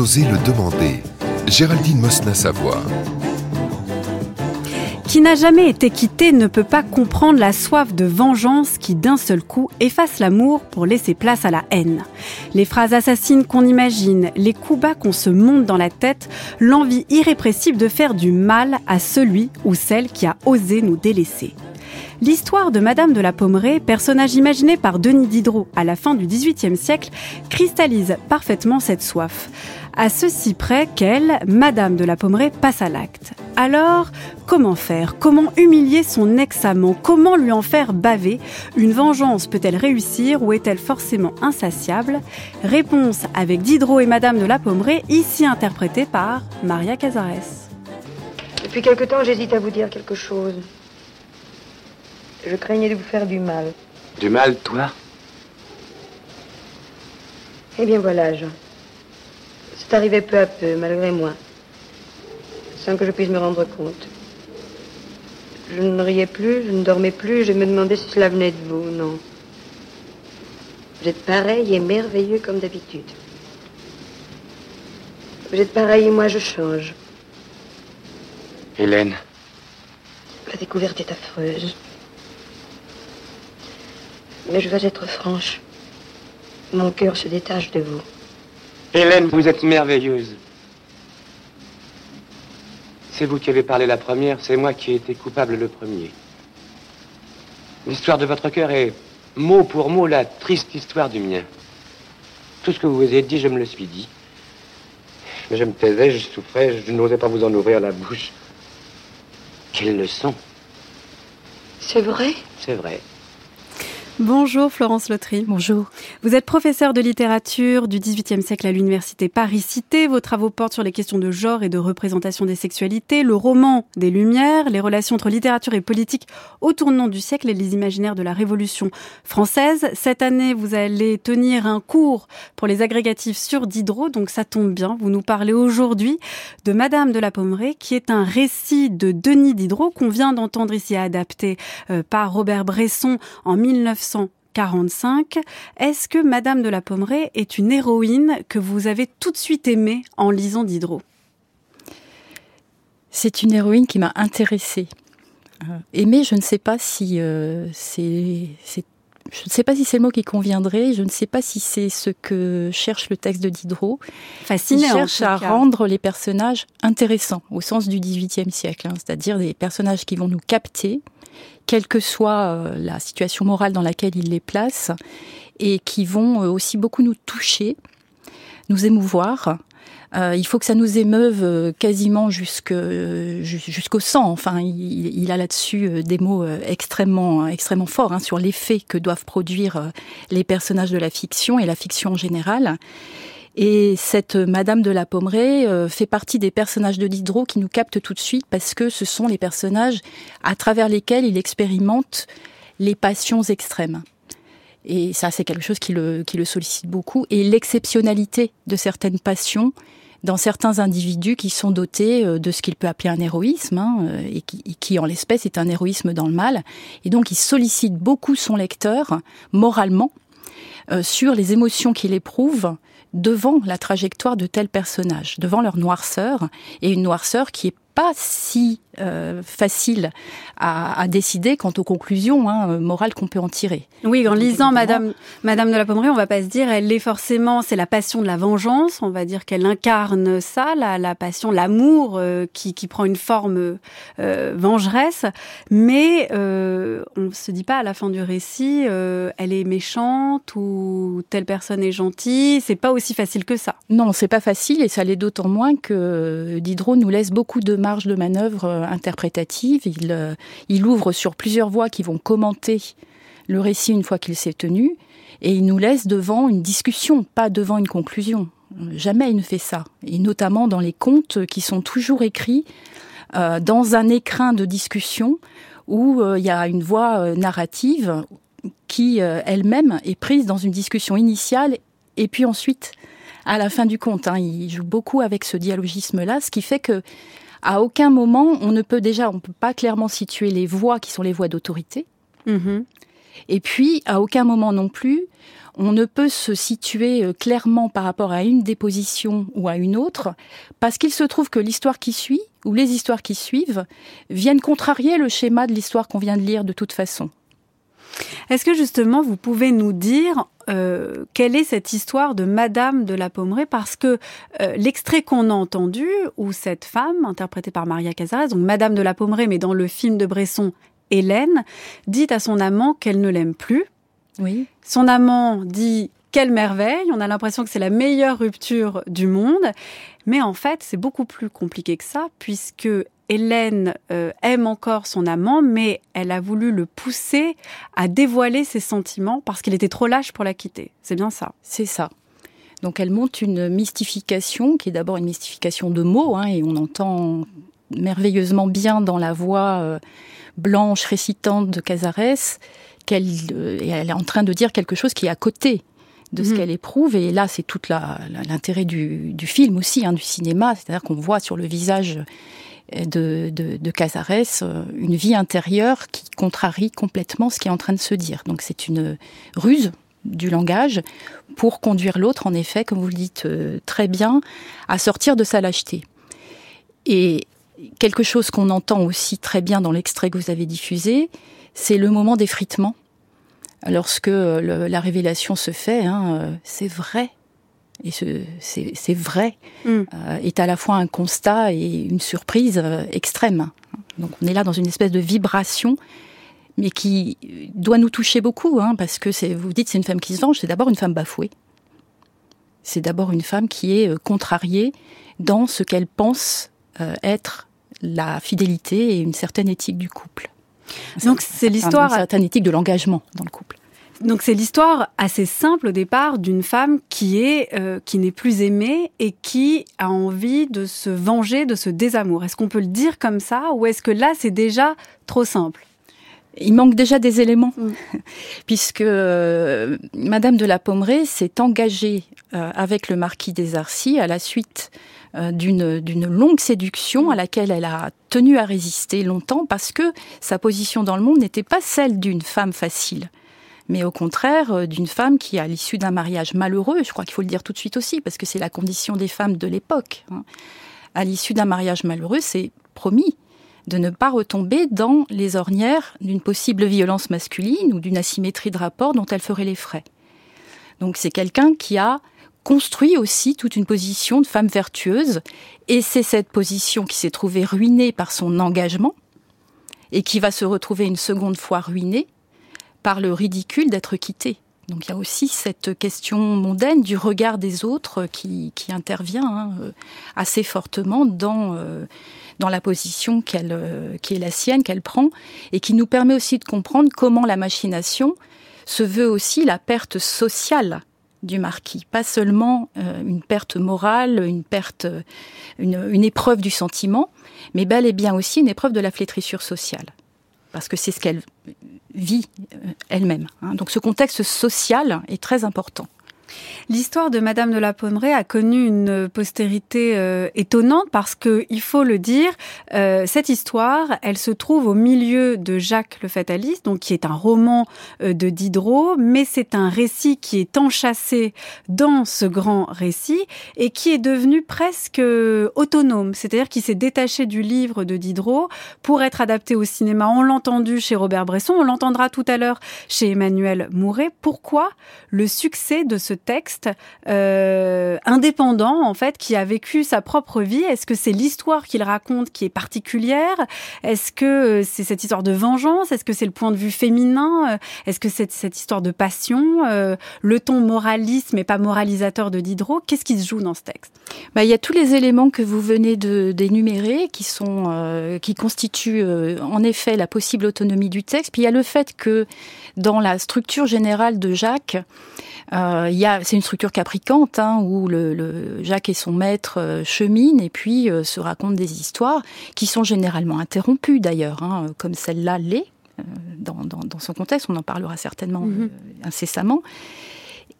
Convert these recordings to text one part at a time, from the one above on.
Oser le demander. Géraldine Mosna-Savoie. Qui n'a jamais été quitté ne peut pas comprendre la soif de vengeance qui d'un seul coup efface l'amour pour laisser place à la haine. Les phrases assassines qu'on imagine, les coups bas qu'on se monte dans la tête, l'envie irrépressible de faire du mal à celui ou celle qui a osé nous délaisser. L'histoire de Madame de la Pommeraye, personnage imaginé par Denis Diderot à la fin du XVIIIe siècle, cristallise parfaitement cette soif. À ceci près qu'elle, Madame de la Pommeraye, passe à l'acte. Alors, comment faire? Comment humilier son ex-amant? Comment lui en faire baver? Une vengeance peut-elle réussir ou est-elle forcément insatiable? Réponse avec Diderot et Madame de la Pommeraye, ici interprétée par Maria Casares. Depuis quelque temps, j'hésite à vous dire quelque chose. Je craignais de vous faire du mal. Du mal, toi Eh bien voilà, Jean. C'est arrivé peu à peu, malgré moi. Sans que je puisse me rendre compte. Je ne riais plus, je ne dormais plus, je me demandais si cela venait de vous, non. Vous êtes pareil et merveilleux comme d'habitude. Vous êtes pareil et moi je change. Hélène. La découverte est affreuse. Mais je veux être franche. Mon cœur se détache de vous. Hélène, vous êtes merveilleuse. C'est vous qui avez parlé la première, c'est moi qui ai été coupable le premier. L'histoire de votre cœur est mot pour mot la triste histoire du mien. Tout ce que vous avez dit, je me le suis dit. Mais je me taisais, je souffrais, je n'osais pas vous en ouvrir la bouche. Quelle leçon. C'est vrai? C'est vrai. Bonjour Florence Lotry. Bonjour. Vous êtes professeure de littérature du XVIIIe siècle à l'université Paris-Cité. Vos travaux portent sur les questions de genre et de représentation des sexualités, le roman des Lumières, les relations entre littérature et politique au tournant du siècle et les imaginaires de la Révolution française. Cette année, vous allez tenir un cours pour les agrégatifs sur Diderot, donc ça tombe bien. Vous nous parlez aujourd'hui de Madame de la Pommeraye, qui est un récit de Denis Diderot qu'on vient d'entendre ici adapté euh, par Robert Bresson en 19 1945. Est-ce que Madame de la Pommeraye est une héroïne que vous avez tout de suite aimée en lisant Diderot? C'est une héroïne qui m'a intéressée. Euh, aimée, je ne sais pas si euh, c'est je ne sais pas si c'est le mot qui conviendrait, je ne sais pas si c'est ce que cherche le texte de Diderot. Fascinant. Il cherche à rendre les personnages intéressants au sens du XVIIIe siècle, hein, c'est-à-dire des personnages qui vont nous capter, quelle que soit euh, la situation morale dans laquelle il les place, et qui vont euh, aussi beaucoup nous toucher, nous émouvoir. Euh, il faut que ça nous émeuve quasiment jusqu'au sang. Enfin, il, a là-dessus des mots extrêmement, extrêmement forts hein, sur l'effet que doivent produire les personnages de la fiction et la fiction en général. Et cette Madame de la Pommeraye euh, fait partie des personnages de Diderot qui nous captent tout de suite parce que ce sont les personnages à travers lesquels il expérimente les passions extrêmes. Et ça, c'est quelque chose qui le, qui le sollicite beaucoup. Et l'exceptionnalité de certaines passions dans certains individus qui sont dotés euh, de ce qu'il peut appeler un héroïsme, hein, euh, et, qui, qui, en l'espèce est un héroïsme dans le mal. Et donc, il sollicite beaucoup son lecteur, moralement, sur les émotions qu'il éprouve devant la trajectoire de tels personnages, devant leur noirceur, et une noirceur qui est pas si euh, facile à, à, décider quant aux conclusions hein, morales qu'on peut en tirer. Oui, en lisant Madame, Madame de la Pommeraye, on va pas se dire elle est forcément, c'est la passion de la vengeance, on va dire qu'elle incarne ça, la, la passion, l'amour euh, qui, qui, prend une forme euh, vengeresse, mais euh, on se dit pas à la fin du récit, euh, elle est méchante ou telle personne est gentille, c'est pas aussi facile que ça. Non, c'est pas facile et ça l'est d'autant moins que Diderot nous laisse beaucoup de marge de manœuvre euh, interprétative. Il, euh, il ouvre sur plusieurs voix qui vont commenter le récit une fois qu'il s'est tenu, et il nous laisse devant une discussion, pas devant une conclusion. Jamais il ne fait ça, et notamment dans les contes qui sont toujours écrits euh, dans un écrin de discussion où il y a une voix narrative qui elle-même est prise dans une discussion initiale et puis ensuite à la fin du conte. Hein, il joue beaucoup avec ce dialogisme-là, ce qui fait que à aucun moment on ne peut déjà, on peut pas clairement situer les voix qui sont les voix d'autorité. Mhm. Et puis, à aucun moment non plus, on ne peut se situer euh, clairement par rapport à une déposition ou à une autre, parce qu'il se trouve que l'histoire qui suit, ou les histoires qui suivent, viennent contrarier le schéma de l'histoire qu'on vient de lire de toute façon. Est-ce que justement vous pouvez nous dire euh, quelle est cette histoire de Madame de la Pommeraye Parce que euh, l'extrait qu'on a entendu, où cette femme, interprétée par Maria Cazares, donc Madame de la Pommeraye, mais dans le film de Bresson, Hélène, dit à son amant qu'elle ne l'aime plus. Oui. Son amant dit quelle merveille, on a l'impression que c'est la meilleure rupture du monde, mais en fait c'est beaucoup plus compliqué que ça, puisque Hélène euh, aime encore son amant, mais elle a voulu le pousser à dévoiler ses sentiments parce qu'il était trop lâche pour la quitter. C'est bien ça. C'est ça. Donc elle monte une mystification qui est d'abord une mystification de mots, hein, et on entend merveilleusement bien dans la voix euh, blanche récitante de Casares qu'elle euh, est en train de dire quelque chose qui est à côté de ce mhm. qu'elle éprouve. Et là, c'est tout l'intérêt du, du, film aussi, hein, du cinéma, c'est-à-dire qu'on voit sur le visage de, de, Casares euh, une vie intérieure qui contrarie complètement ce qui est en train de se dire. Donc c'est une ruse du langage pour conduire l'autre, en effet, comme vous le dites euh, très bien, à sortir de sa lâcheté. Et quelque chose qu'on entend aussi très bien dans l'extrait que vous avez diffusé, c'est le moment d'effritement. Lorsque la révélation se fait, hein, c'est vrai, et c'est vrai, mm. euh, est à la fois un constat et une surprise euh, extrême. Donc on est là dans une espèce de vibration, mais qui doit nous toucher beaucoup, hein, parce que vous dites c'est une femme qui se venge, c'est d'abord une femme bafouée. C'est d'abord une femme qui est euh, contrariée dans ce qu'elle pense être la fidélité et une certaine éthique du couple. Donc c'est l'histoire... Une certaine éthique de l'engagement dans le couple. Donc c'est l'histoire assez simple au départ d'une femme qui est euh, qui n'est plus aimée et qui a envie de se venger de ce désamour. Est-ce qu'on peut le dire comme ça ou est-ce que là c'est déjà trop simple? Il manque déjà des éléments, mm. puisque euh, Madame de la Pommeraye s'est engagée euh, avec le marquis des Arcis à la suite d'une d'une longue séduction à laquelle elle a tenu à résister longtemps parce que sa position dans le monde n'était pas celle d'une femme facile mais au contraire euh, d'une femme qui, à l'issue d'un mariage malheureux, je crois qu'il faut le dire tout de suite aussi, parce que c'est la condition des femmes de l'époque, hein, à l'issue d'un mariage malheureux, c'est promis de ne pas retomber dans les ornières d'une possible violence masculine ou d'une asymétrie de rapport dont elle ferait les frais. Donc c'est quelqu'un qui a construit aussi toute une position de femme vertueuse, et c'est cette position qui s'est trouvée ruinée par son engagement, et qui va se retrouver une seconde fois ruinée par le ridicule d'être quitté. Donc il y a aussi cette question mondaine du regard des autres qui, intervient hein, euh, assez fortement dans, euh, dans la position qu'elle, euh, qui est la sienne, qu'elle prend, et qui nous permet aussi de comprendre comment la machination se veut aussi la perte sociale du marquis, pas seulement une perte morale, une perte, une, une épreuve du sentiment, mais bel et bien aussi une épreuve de la flétrissure sociale parce que c'est ce qu'elle vit euh, elle-même. Hein. Donc ce contexte social est très important. L'histoire de Madame de la Pommeraye a connu une postérité euh, étonnante parce que, il faut le dire, euh, cette histoire, elle se trouve au milieu de Jacques le Fataliste, donc qui est un roman euh, de Diderot, mais c'est un récit qui est enchâssé dans ce grand récit et qui est devenu presque autonome, c'est-à-dire qui s'est détaché du livre de Diderot pour être adapté au cinéma. On l'a entendu chez Robert Bresson, on l'entendra tout à l'heure chez Emmanuel Mouret. Pourquoi le succès de ce texte euh, indépendant en fait qui a vécu sa propre vie. Est-ce que c'est l'histoire qu'il raconte qui est particulière? Est-ce que euh, c'est cette histoire de vengeance? Est-ce que c'est le point de vue féminin? Euh, Est-ce que c'est cette histoire de passion? Le ton moraliste mais pas moralisateur de Diderot Qu'est-ce qui se joue dans ce texte? Bah, il y a tous les éléments que vous venez d'énumérer qui sont qui constituent en effet la possible autonomie du texte. Puis il y a le fait que dans la structure générale de Jacques, il y a, c'est une structure capricante hein, où le, le, Jacques et son maître euh, cheminent et puis euh, se racontent des histoires qui sont généralement interrompues d'ailleurs, hein, comme celle-là l'est dans, dans, dans, son contexte. On en parlera certainement mm-hmm. incessamment.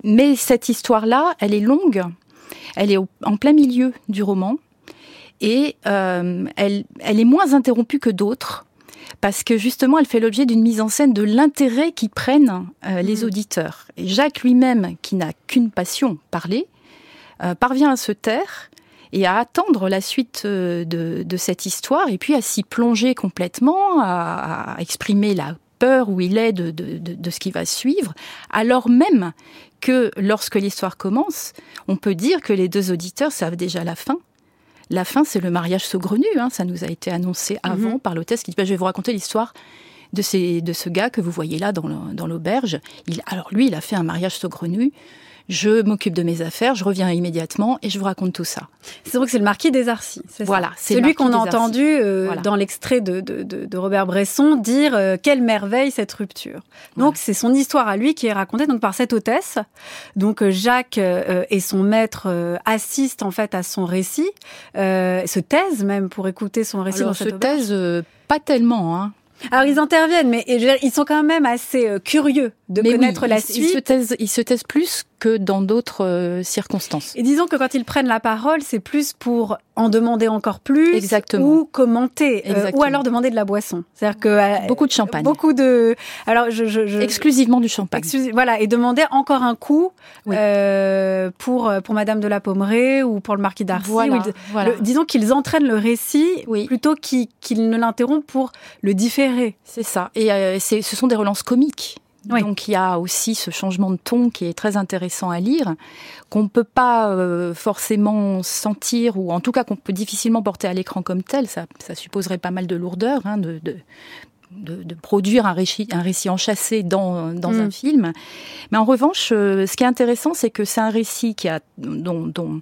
Mais cette histoire-là, elle est longue. Elle est au, en plein milieu du roman et elle, elle est moins interrompue que d'autres parce que justement, elle fait l'objet d'une mise en scène de l'intérêt qu'y prennent euh, les Mhm. auditeurs. Et Jacques lui-même, qui n'a qu'une passion, parler, euh, parvient à se taire et à attendre la suite euh, de, de cette histoire, et puis à s'y plonger complètement, à, à exprimer la peur où il est de, de, de, de ce qui va suivre, alors même que lorsque l'histoire commence, on peut dire que les deux auditeurs savent déjà la fin. La fin, c'est le mariage saugrenu. Hein, ça nous a été annoncé avant par l'hôtesse qui dit bah, Je vais vous raconter l'histoire de, ces, de ce gars que vous voyez là dans l'auberge. Alors lui, il a fait un mariage saugrenu. Je m'occupe de mes affaires, je reviens immédiatement et je vous raconte tout ça. C'est donc c'est le marquis des Arcis. c'est ça Voilà, c'est celui qu'on a entendu euh, Voilà. dans l'extrait de, de, de, de Robert Bresson dire euh, quelle merveille cette rupture. Donc c'est son histoire à lui qui est racontée donc par cette hôtesse. Donc euh, Jacques euh, et son maître euh, assistent en fait à son récit, euh, se taisent même pour écouter son récit Alors, dans se cette auberge. taise euh, pas tellement. Hein. Alors ils interviennent, mais ils sont quand même assez curieux de Mais connaître oui, la suite. Ils se, taisent, ils se taisent plus que dans d'autres euh, circonstances. Et disons que quand ils prennent la parole, c'est plus pour en demander encore plus Exactement. ou commenter euh, Exactement. ou alors demander de la boisson. C'est-à-dire que euh, Beaucoup de champagne. beaucoup de alors je, je, je Exclusivement du champagne. voilà et demander encore un coup Oui. euh, pour pour Madame de la Pommeraye ou pour le marquis d'Arcy. Voilà, ils- voilà. le- disons qu'ils entraînent le récit Oui. plutôt qu'ils ne l'interrompent pour le différer. C'est ça. Et euh, ce sont des relances comiques. Donc il y a aussi ce changement de ton qui est très intéressant à lire, qu'on ne peut pas euh, forcément sentir, ou en tout cas qu'on peut difficilement porter à l'écran comme tel. Ça, ça supposerait pas mal de lourdeur hein, de, de, de produire un récit, un récit enchâssé dans, dans Mm. un film. Mais en revanche, euh, ce qui est intéressant, c'est que c'est un récit qui a, dont, dont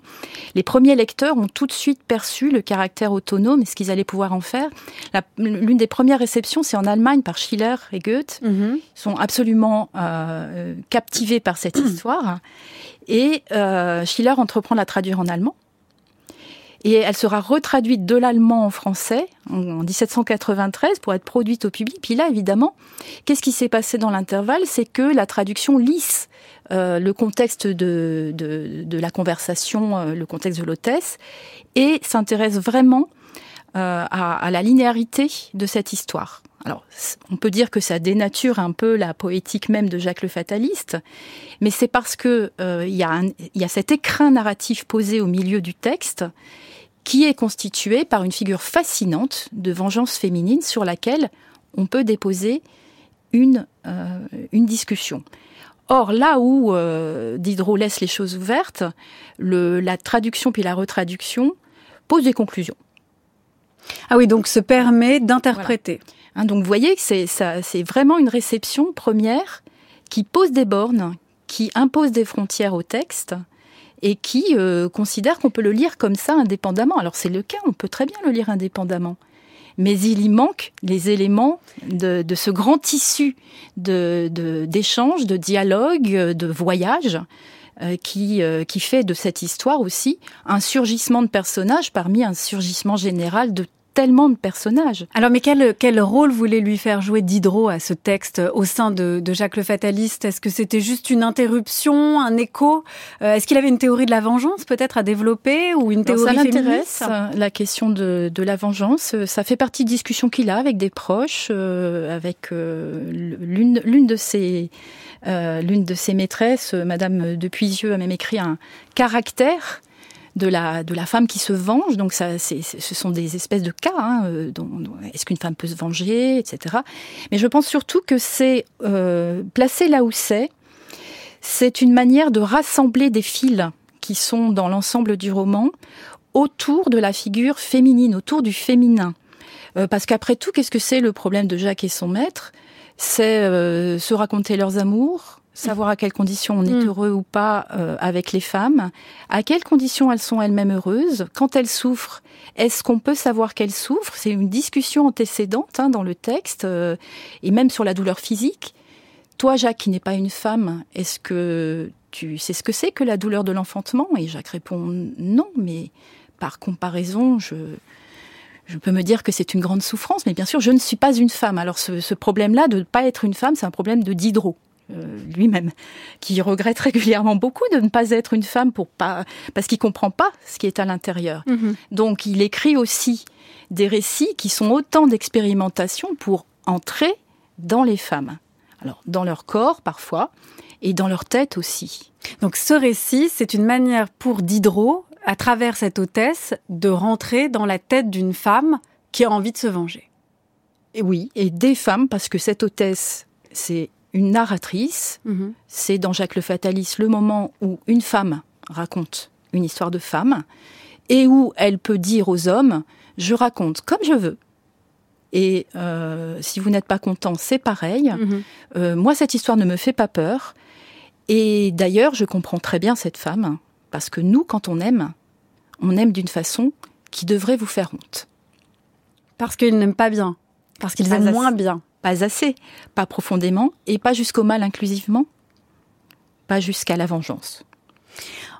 les premiers lecteurs ont tout de suite perçu le caractère autonome et ce qu'ils allaient pouvoir en faire. L'une des premières réceptions, c'est en Allemagne par Schiller et Goethe Mhm. sont absolument euh, captivés par cette histoire. Et euh, Schiller entreprend de la traduire en allemand. Et elle sera retraduite de l'allemand en français en, en 1793 pour être produite au public. Puis là, évidemment, qu'est-ce qui s'est passé dans l'intervalle? C'est que la traduction lisse euh, le contexte de, de, de la conversation, euh, le contexte de l'hôtesse, et s'intéresse vraiment euh, à, à la linéarité de cette histoire. Alors, on peut dire que ça dénature un peu la poétique même de Jacques le Fataliste, mais c'est parce que euh, il y, y a cet écrin narratif posé au milieu du texte qui est constitué par une figure fascinante de vengeance féminine sur laquelle on peut déposer une, euh, une discussion. Or, là où euh, Diderot laisse les choses ouvertes, le, la traduction puis la retraduction posent des conclusions. Ah oui, donc se permet d'interpréter. Hein, donc vous voyez que c'est vraiment une réception première qui pose des bornes, qui impose des frontières au texte et qui euh, considère qu'on peut le lire comme ça indépendamment. Alors c'est le cas, on peut très bien le lire indépendamment. Mais il y manque les éléments de, ce grand tissu d'échanges, de, dialogue, de voyage euh, euh, qui fait de cette histoire aussi un surgissement de personnages parmi un surgissement général de tellement de personnages. Alors, mais quel, quel rôle voulait lui faire jouer Diderot à ce texte euh, au sein de, de Jacques le Fataliste? Est-ce que c'était juste une interruption, un écho? Euh, Est-ce qu'il avait une théorie de la vengeance peut-être à développer ou une Alors, théorie ça l'intéresse, euh, la question de, de la vengeance. Ça fait partie de discussions qu'il a avec des proches, euh, avec euh, l'une l'une de ses l'une de ses maîtresses, Madame de Puisieux, a même écrit un caractère de la de la femme qui se venge. Donc ça, ce sont des espèces de cas. Hein, euh, est-ce qu'une femme peut se venger, etc. Mais je pense surtout que c'est euh, placé là où c'est. C'est une manière de rassembler des fils qui sont dans l'ensemble du roman autour de la figure féminine, autour du féminin. Euh, parce qu'après tout, qu'est-ce que c'est le problème de Jacques et son maître? C'est euh, se raconter leurs amours, savoir à quelles conditions on est Mm. heureux ou pas euh, avec les femmes, à quelles conditions elles sont elles-mêmes heureuses, quand elles souffrent, est-ce qu'on peut savoir qu'elles souffrent? C'est une discussion antécédente hein, dans le texte, euh, et même sur la douleur physique. Toi, Jacques, qui n'es pas une femme, est-ce que tu sais ce que c'est que la douleur de l'enfantement? Et Jacques répond non, mais par comparaison, je, je peux me dire que c'est une grande souffrance, mais bien sûr, je ne suis pas une femme. Alors ce, ce problème-là de ne pas être une femme, c'est un problème de Diderot. Euh, lui-même, qui regrette régulièrement beaucoup de ne pas être une femme pour pas, parce qu'il comprend pas ce qui est à l'intérieur. Mhm. Donc il écrit aussi des récits qui sont autant d'expérimentations pour entrer dans les femmes. Alors dans leur corps parfois et dans leur tête aussi. Donc ce récit, c'est une manière pour Diderot, à travers cette hôtesse, de rentrer dans la tête d'une femme qui a envie de se venger. Et oui, et des femmes, parce que cette hôtesse, c'est une narratrice. Mhm. C'est dans Jacques le Fataliste le moment où une femme raconte une histoire de femme et où elle peut dire aux hommes je raconte comme je veux. Et euh, si vous n'êtes pas content, c'est pareil. Mhm. Euh, moi, cette histoire ne me fait pas peur. Et d'ailleurs, je comprends très bien cette femme, parce que nous, quand on aime, on aime d'une façon qui devrait vous faire honte. Parce qu'ils n'aiment pas bien, parce qu'ils aiment moins bien pas assez, pas profondément, et pas jusqu'au mal inclusivement, pas jusqu'à la vengeance.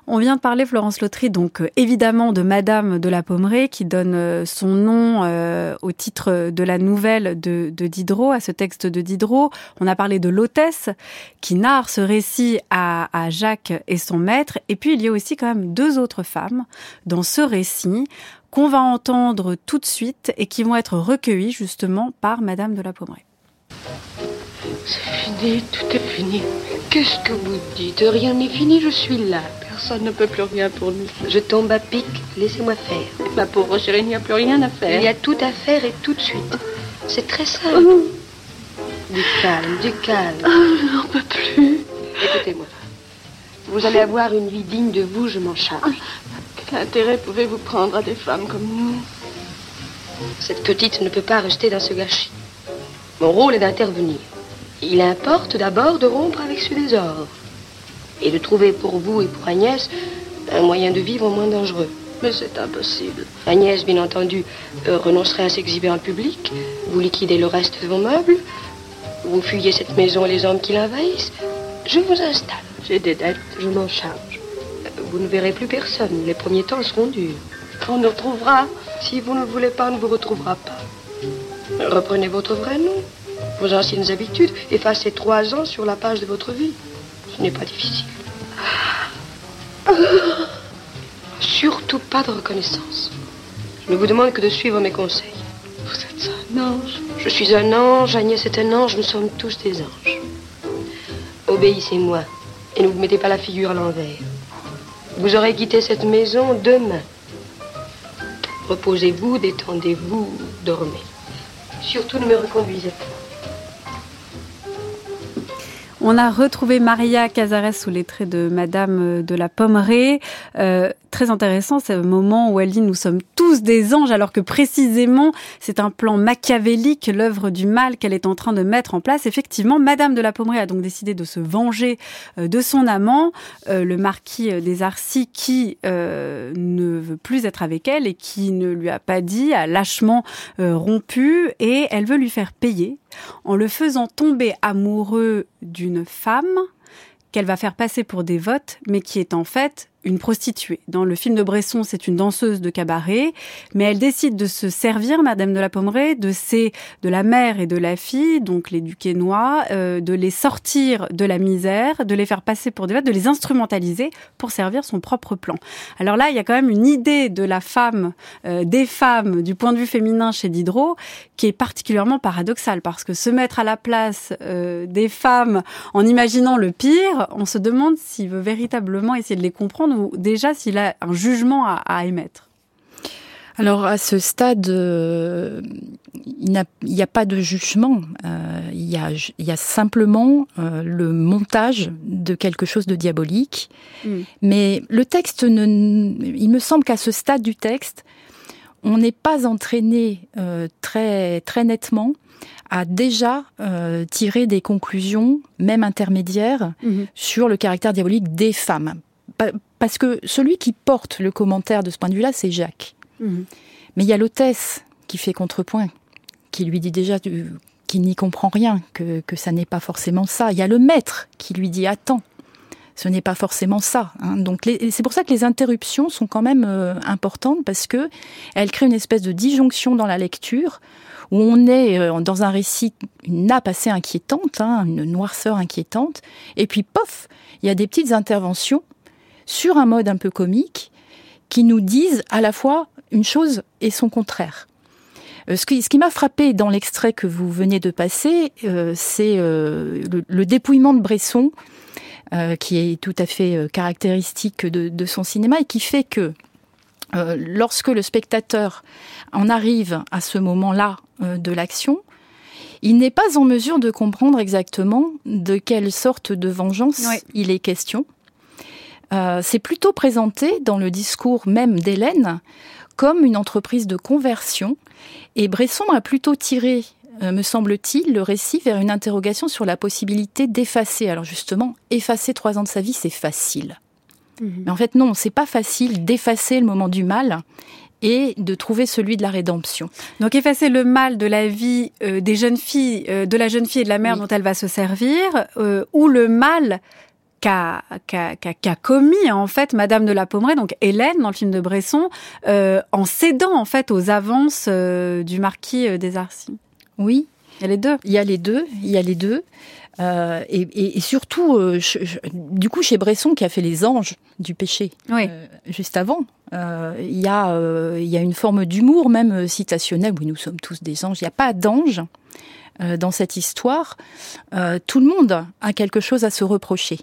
On vient de parler, Florence Lautry, donc euh, évidemment de Madame de la Pommeraye, qui donne euh, son nom euh, au titre de la nouvelle de, Diderot, à ce texte de Diderot. On a parlé de l'hôtesse, qui narre ce récit à, à, Jacques et son maître. Et puis il y a aussi quand même deux autres femmes dans ce récit qu'on va entendre tout de suite et qui vont être recueillies justement par Madame de la Pommeraye. C'est fini, tout est fini. Qu'est-ce que vous dites? Rien n'est fini, je suis là. Personne ne peut plus rien pour nous. Je tombe à pic, laissez-moi faire. Ma pauvre chérie, il n'y a plus rien à faire. Il y a tout à faire et tout de suite. C'est très simple. Oh. Du calme, du calme. Oh, je n'en peux plus. Écoutez-moi. Vous allez avoir une vie digne de vous, je m'en charge. Quel intérêt pouvez-vous prendre à des femmes comme nous? Cette petite ne peut pas rester dans ce gâchis. Mon rôle est d'intervenir. Il importe d'abord de rompre avec ce désordre et de trouver pour vous et pour Agnès un moyen de vivre moins dangereux. Mais c'est impossible. Agnès, bien entendu, euh, renoncerait à s'exhiber en public. Vous liquidez le reste de vos meubles. Vous fuyez cette maison et les hommes qui l'envahissent. Je vous installe. J'ai des dettes. Je m'en charge. Vous ne verrez plus personne. Les premiers temps seront durs. On nous retrouvera. Si vous ne le voulez pas, on ne vous retrouvera pas. Reprenez votre vrai nom, vos anciennes habitudes, effacez trois ans sur la page de votre vie. Ce n'est pas difficile. Surtout pas de reconnaissance. Je ne vous demande que de suivre mes conseils. Vous êtes un ange. Je suis un ange, Agnès est un ange, nous sommes tous des anges. Obéissez-moi et ne vous mettez pas la figure à l'envers. Vous aurez quitté cette maison demain. Reposez-vous, détendez-vous, dormez. Surtout ne me reconduisez pas. On a retrouvé Maria Cazares sous les traits de Madame de la Pommeraye. Euh, très intéressant, c'est le moment où elle dit nous sommes tous des anges, alors que précisément c'est un plan machiavélique, l'œuvre du mal qu'elle est en train de mettre en place. Effectivement, Madame de la Pommeraye a donc décidé de se venger euh, de son amant, euh, le marquis des Arcis, qui ne veut plus être avec elle et qui ne lui a pas dit, a lâchement rompu, et elle veut lui faire payer en le faisant tomber amoureux d'une femme qu'elle va faire passer pour dévote, mais qui est en fait une prostituée. Dans le film de Bresson, c'est une danseuse de cabaret, mais elle décide de se servir, Madame de la Pommeraye, de ses, de la mère et de la fille, donc les Duquesnois, euh, de les sortir de la misère, de les faire passer pour des de les instrumentaliser pour servir son propre plan. Alors là, il y a quand même une idée de la femme, euh, des femmes, du point de vue féminin chez Diderot, qui est particulièrement paradoxale, parce que se mettre à la place euh, des femmes en imaginant le pire, on se demande s'il veut véritablement essayer de les comprendre ou déjà s'il a un jugement à, émettre alors à ce stade, euh, il n'y a, pas de jugement. Euh, il, y a, simplement euh, le montage de quelque chose de diabolique. Hmm. Mais le texte, ne, il me semble qu'à ce stade du texte, on n'est pas entraîné très très nettement à déjà tirer des conclusions, même intermédiaires, hmm. sur le caractère diabolique des femmes parce que celui qui porte le commentaire de ce point de vue-là, c'est Jacques. Mhm. Mais il y a l'hôtesse qui fait contrepoint, qui lui dit déjà qu'il n'y comprend rien, que, ça n'est pas forcément ça. Il y a le maître qui lui dit attends, ce n'est pas forcément ça. Hein. Donc c'est pour ça que les interruptions sont quand même euh, importantes parce que elles créent une espèce de disjonction dans la lecture où on est euh, dans un récit, une nappe assez inquiétante, hein, une noirceur inquiétante, et puis pof, il y a des petites interventions sur un mode un peu comique qui nous disent à la fois une chose et son contraire. Euh, ce qui, ce qui m'a frappé dans l'extrait que vous venez de passer, c'est le, dépouillement de Bresson euh, qui est tout à fait euh, caractéristique de, son cinéma et qui fait que euh, lorsque le spectateur en arrive à ce moment-là de l'action, il n'est pas en mesure de comprendre exactement de quelle sorte de vengeance il est question. C'est plutôt présenté dans le discours même d'Hélène comme une entreprise de conversion. Et Bresson a plutôt tiré euh, me semble-t-il, le récit vers une interrogation sur la possibilité d'effacer. Alors justement, effacer trois ans de sa vie, c'est facile. Mhm. Mais en fait, non, c'est pas facile d'effacer le moment du mal et de trouver celui de la rédemption. Donc effacer le mal de la vie euh, des jeunes filles, euh, de la jeune fille et de la mère dont elle va se servir, ou le mal qu'a qu'a commis en fait Madame de la Pommeraye, donc Hélène dans le film de Bresson, en cédant en fait aux avances du marquis des Arcis. Oui. Il y a les deux. Il y a les deux. Il y a les deux. Euh, et, surtout, euh, du coup, chez Bresson, qui a fait les anges du péché euh, juste avant, il y, a, il y a une forme d'humour, même citationnel. Oui, nous sommes tous des anges. Il n'y a pas d'ange dans cette histoire. tout le monde a quelque chose à se reprocher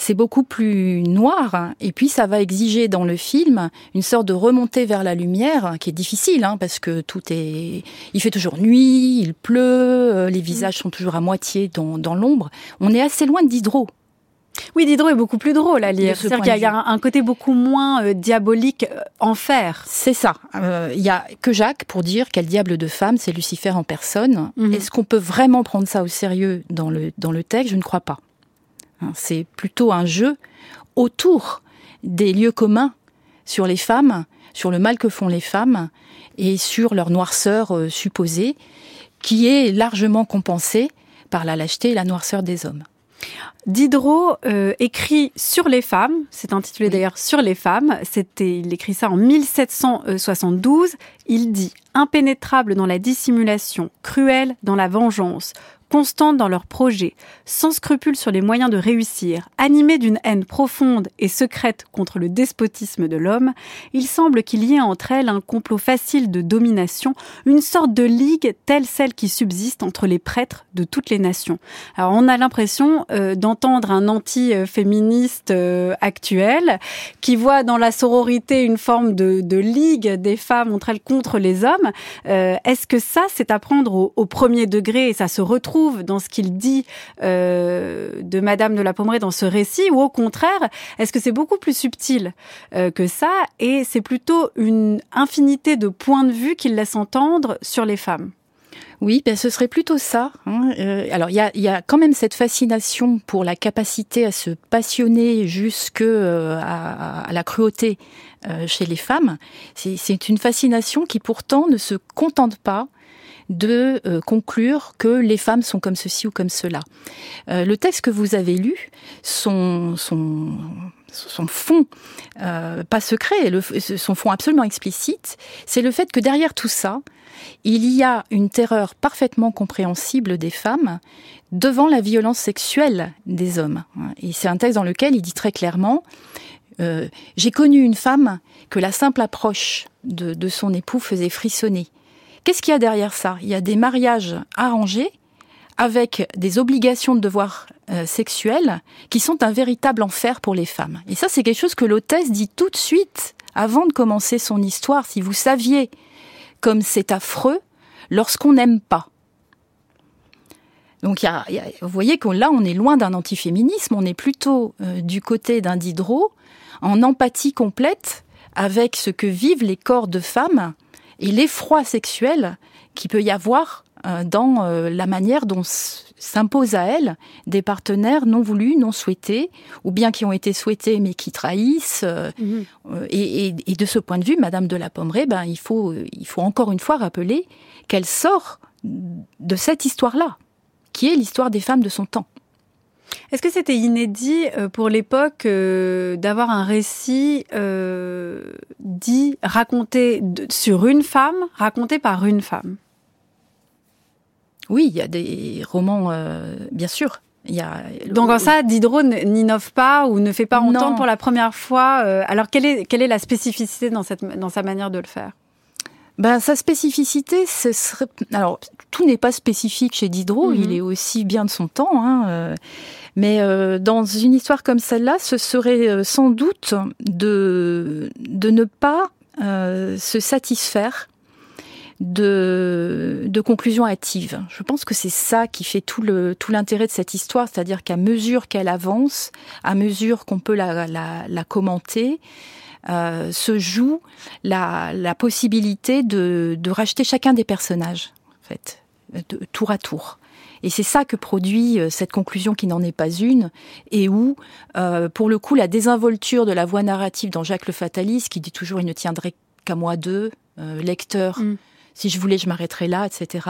c'est beaucoup plus noir. Hein. Et puis ça va exiger dans le film une sorte de remontée vers la lumière qui est difficile hein, parce que tout est, il fait toujours nuit, il pleut, euh, les visages sont toujours à moitié dans, dans l'ombre. On est assez loin de Diderot. Oui, Diderot est beaucoup plus drôle à lire. C'est-à-dire qu'il y, a un côté beaucoup moins euh, diabolique euh, en fer. C'est ça. Il y a que Jacques pour dire quel diable de femme, c'est Lucifer en personne. Mhm. Est-ce qu'on peut vraiment prendre ça au sérieux dans le, dans le texte? Je ne crois pas. Hein, c'est plutôt un jeu autour des lieux communs sur les femmes, sur le mal que font les femmes et sur leur noirceur euh, supposée, qui est largement compensée par la lâcheté et la noirceur des hommes. Diderot euh, écrit sur les femmes, c'est intitulé d'ailleurs Sur les femmes, c'était il écrit ça en 1772, il dit impénétrable dans la dissimulation, cruel dans la vengeance, constantes dans leurs projets, sans scrupules sur les moyens de réussir, animées d'une haine profonde et secrète contre le despotisme de l'homme, il semble qu'il y ait entre elles un complot facile de domination, une sorte de ligue telle celle qui subsiste entre les prêtres de toutes les nations. Alors on a l'impression euh, d'entendre un anti-féministe euh, actuel qui voit dans la sororité une forme de, de ligue des femmes entre elles contre les hommes. Euh, est-ce que ça, c'est à prendre au, au premier degré et ça se retrouve dans ce qu'il dit euh, de Madame de la Pommeraye dans ce récit, ou au contraire, est-ce que c'est beaucoup plus subtil euh, que ça et c'est plutôt une infinité de points de vue qu'il laisse entendre sur les femmes? Oui, ben ce serait plutôt ça. Hein. Euh, alors il y a, quand même cette fascination pour la capacité à se passionner jusque à, la cruauté chez les femmes. C'est une fascination qui pourtant ne se contente pas de euh, conclure que les femmes sont comme ceci ou comme cela. Euh, le texte que vous avez lu, son, son, son fond, euh, pas secret, son fond absolument explicite, c'est le fait que derrière tout ça, il y a une terreur parfaitement compréhensible des femmes devant la violence sexuelle des hommes. Et c'est un texte dans lequel il dit très clairement euh, J'ai connu une femme que la simple approche de, de son époux faisait frissonner. Qu'est-ce qu'il y a derrière ça? Il y a des mariages arrangés avec des obligations de devoir euh, sexuels qui sont un véritable enfer pour les femmes. Et ça, c'est quelque chose que l'hôtesse dit tout de suite avant de commencer son histoire. Si vous saviez comme c'est affreux lorsqu'on n'aime pas. Donc, vous voyez que là, on est loin d'un antiféminisme, on est plutôt euh, du côté d'un Diderot, en empathie complète avec ce que vivent les corps de femmes et l'effroi sexuel qui peut y avoir euh, dans euh, la manière dont s'imposent à elle des partenaires non voulus, non souhaités, ou bien qui ont été souhaités mais qui trahissent. Euh, mhm. et, de ce point de vue, Madame de la Pommeraye, ben, il, faut, il faut encore une fois rappeler qu'elle sort de cette histoire-là, qui est l'histoire des femmes de son temps. Est-ce que c'était inédit euh, pour l'époque euh, d'avoir un récit euh, dit, raconté sur une femme, raconté par une femme? Oui, il y a des romans, bien sûr. Il y a... Donc en ça, Diderot n'innove pas ou ne fait pas entendre pour la première fois. alors quelle est, quelle est la spécificité dans, cette, dans sa manière de le faire? Ben, sa spécificité, ce serait. Alors, tout n'est pas spécifique chez Diderot, il mhm. est aussi bien de son temps. Hein, euh, mais euh, dans une histoire comme celle-là, ce serait euh, sans doute de, de ne pas se satisfaire de, de conclusions hâtives. Je pense que c'est ça qui fait tout le tout l'intérêt de cette histoire, c'est-à-dire qu'à mesure qu'elle avance, à mesure qu'on peut la, la, la commenter, euh, se joue la, la possibilité de, de, racheter chacun des personnages, en fait, de, tour à tour. Et c'est ça que produit euh, cette conclusion qui n'en est pas une, et où, euh, pour le coup, la désinvolture de la voix narrative dans Jacques le Fataliste, qui dit toujours il ne tiendrait qu'à moi deux, euh, lecteur, mm. si je voulais, je m'arrêterais là, etc.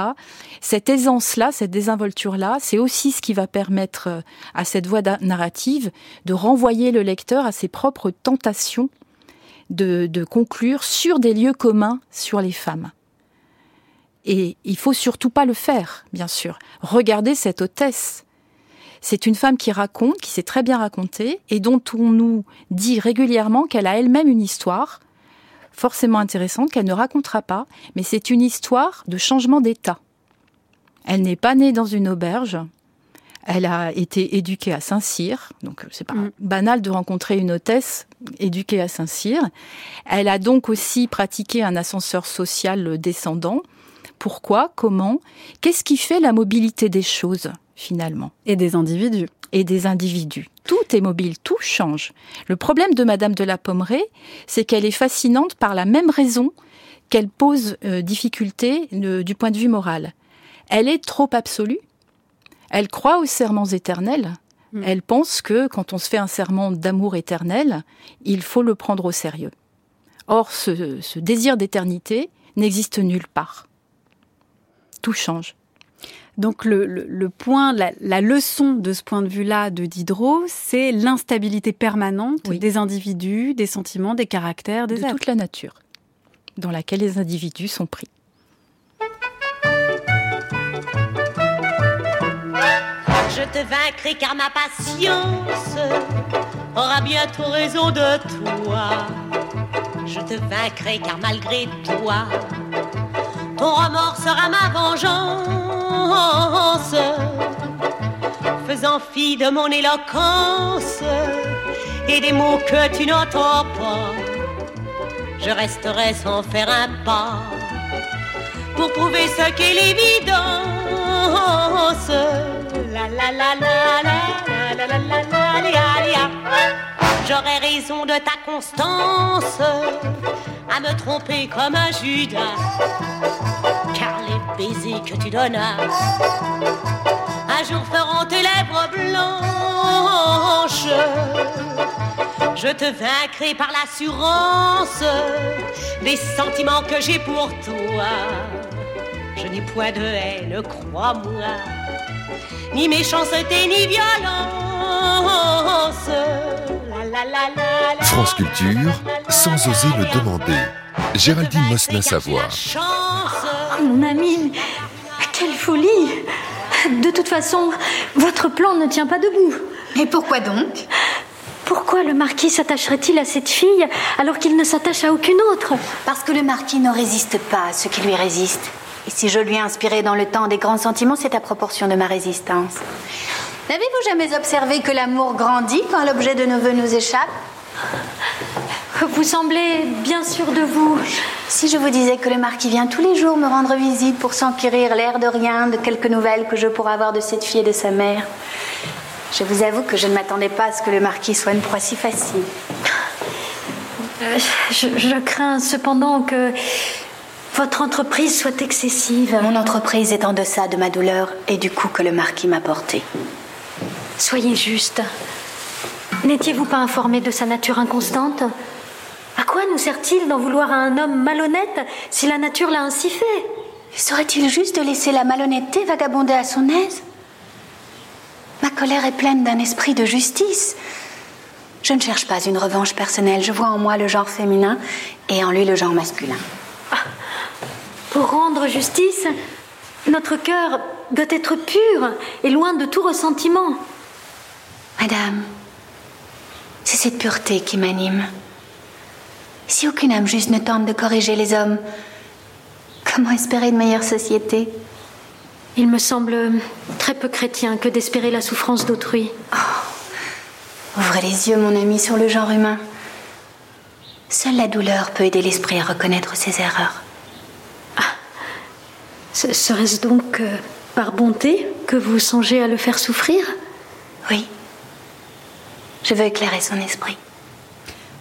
Cette aisance-là, cette désinvolture-là, c'est aussi ce qui va permettre à cette voix narrative de renvoyer le lecteur à ses propres tentations de, conclure sur des lieux communs sur les femmes. Et il faut surtout pas le faire, bien sûr. Regardez cette hôtesse. C'est une femme qui raconte, qui sait très bien raconter, et dont on nous dit régulièrement qu'elle a elle-même une histoire, forcément intéressante, qu'elle ne racontera pas, mais c'est une histoire de changement d'état. Elle n'est pas née dans une auberge, elle a été éduquée à Saint-Cyr, donc c'est pas mm. banal de rencontrer une hôtesse éduquée à Saint-Cyr. Elle a donc aussi pratiqué un ascenseur social descendant. Pourquoi? Comment? Qu'est-ce qui fait la mobilité des choses finalement? Et des individus. Et des individus. Tout est mobile, tout change. Le problème de Madame de la Pommeraye, c'est qu'elle est fascinante par la même raison qu'elle pose euh, difficulté euh, du point de vue moral. Elle est trop absolue elle croit aux serments éternels. Hmm. Elle pense que quand on se fait un serment d'amour éternel, il faut le prendre au sérieux. Or, ce, désir d'éternité n'existe nulle part. Tout change. Donc le, point, la, leçon de ce point de vue-là de Diderot, c'est l'instabilité permanente des individus, des sentiments, des caractères, des de toute la nature, dans laquelle les individus sont pris. Je te vaincrai car ma patience aura bientôt raison de toi. Je te vaincrai car malgré toi, ton remords sera ma vengeance. Faisant fi de mon éloquence et des mots que tu n'entends pas, je resterai sans faire un pas pour prouver ce qu'est l'évidence J'aurais raison de ta constance à me tromper comme un Judas, car les baisers que tu donnas un jour feront tes lèvres blanches. Je te vaincrai par l'assurance des sentiments que j'ai pour toi. Je n'ai point de haine, crois-moi ni méchanceté, ni violence. France Culture, sans oser le demander. Géraldine Mosna savoir. Oh, mon ami, quelle folie De toute façon, votre plan ne tient pas debout. Et pourquoi donc? Pourquoi le marquis s'attacherait-il à cette fille alors qu'il ne s'attache à aucune autre? Parce que le marquis ne résiste pas à ce qui lui résiste. Et si je lui ai inspiré dans le temps des grands sentiments, c'est à proportion de ma résistance. N'avez-vous jamais observé que l'amour grandit quand l'objet de nos voeux nous échappe? Vous semblez bien sûr de vous. Si je vous disais que le marquis vient tous les jours me rendre visite pour s'enquérir l'air de rien de quelques nouvelles que je pourrais avoir de cette fille et de sa mère, je vous avoue que je ne m'attendais pas à ce que le marquis soit une proie si facile. Euh, je crains cependant que votre entreprise soit excessive. Mon entreprise est en deçà de ma douleur et du coup que le marquis m'a porté. Soyez juste. N'étiez-vous pas informé de sa nature inconstante? À quoi nous sert-il d'en vouloir à un homme malhonnête si la nature l'a ainsi fait? Serait-il juste de laisser la malhonnêteté vagabonder à son aise? Ma colère est pleine d'un esprit de justice. Je ne cherche pas une revanche personnelle. Je vois en moi le genre féminin et en lui le genre masculin. Pour rendre justice, notre cœur doit être pur et loin de tout ressentiment. Madame, c'est cette pureté qui m'anime. Si aucune âme juste ne tente de corriger les hommes, comment espérer de meilleure société? Il me semble très peu chrétien que d'espérer la souffrance d'autrui. Oh, ouvrez les yeux, mon ami, sur le genre humain. Seule la douleur peut aider l'esprit à reconnaître ses erreurs. Serait-ce donc euh, par bonté que vous songez à le faire souffrir? Oui. Je veux éclairer son esprit.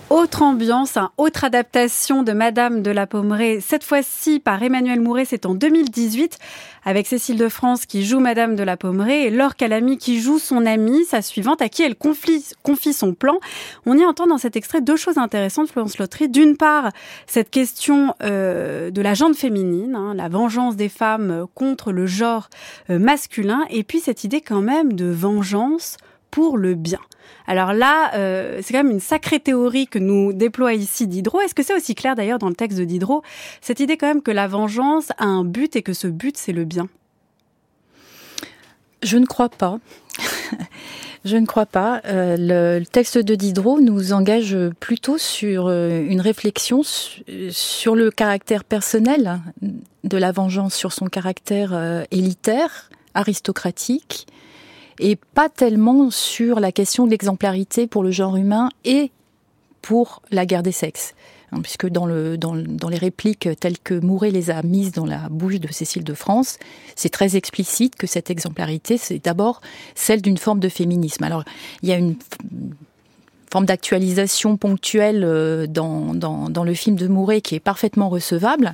Autre ambiance, hein, autre adaptation de Madame de la Pommeraye, cette fois-ci par Emmanuel Mouret, c'est en 2018, avec Cécile de France qui joue Madame de la Pommeraye et Laure Calamy qui joue son amie, sa suivante, à qui elle confie, son plan. On y entend dans cet extrait deux choses intéressantes, Florence Lottery. D'une part, cette question euh, de la jante féminine, hein, la vengeance des femmes contre le genre euh, masculin, et puis cette idée quand même de vengeance pour le bien. Alors là, euh, c'est quand même une sacrée théorie que nous déploie ici Diderot. Est-ce que c'est aussi clair d'ailleurs dans le texte de Diderot, cette idée quand même que la vengeance a un but et que ce but c'est le bien? Je ne crois pas. Je ne crois pas. Euh, le, texte de Diderot nous engage plutôt sur euh, une réflexion sur le caractère personnel de la vengeance, sur son caractère élitaire, aristocratique, et pas tellement sur la question de l'exemplarité pour le genre humain et pour la guerre des sexes. Hein, puisque dans, le, dans, dans, les répliques telles que Mouret les a mises dans la bouche de Cécile de France, c'est très explicite que cette exemplarité, c'est d'abord celle d'une forme de féminisme. Alors, il y a une forme d'actualisation ponctuelle euh, dans, dans, dans, le film de Mouret qui est parfaitement recevable,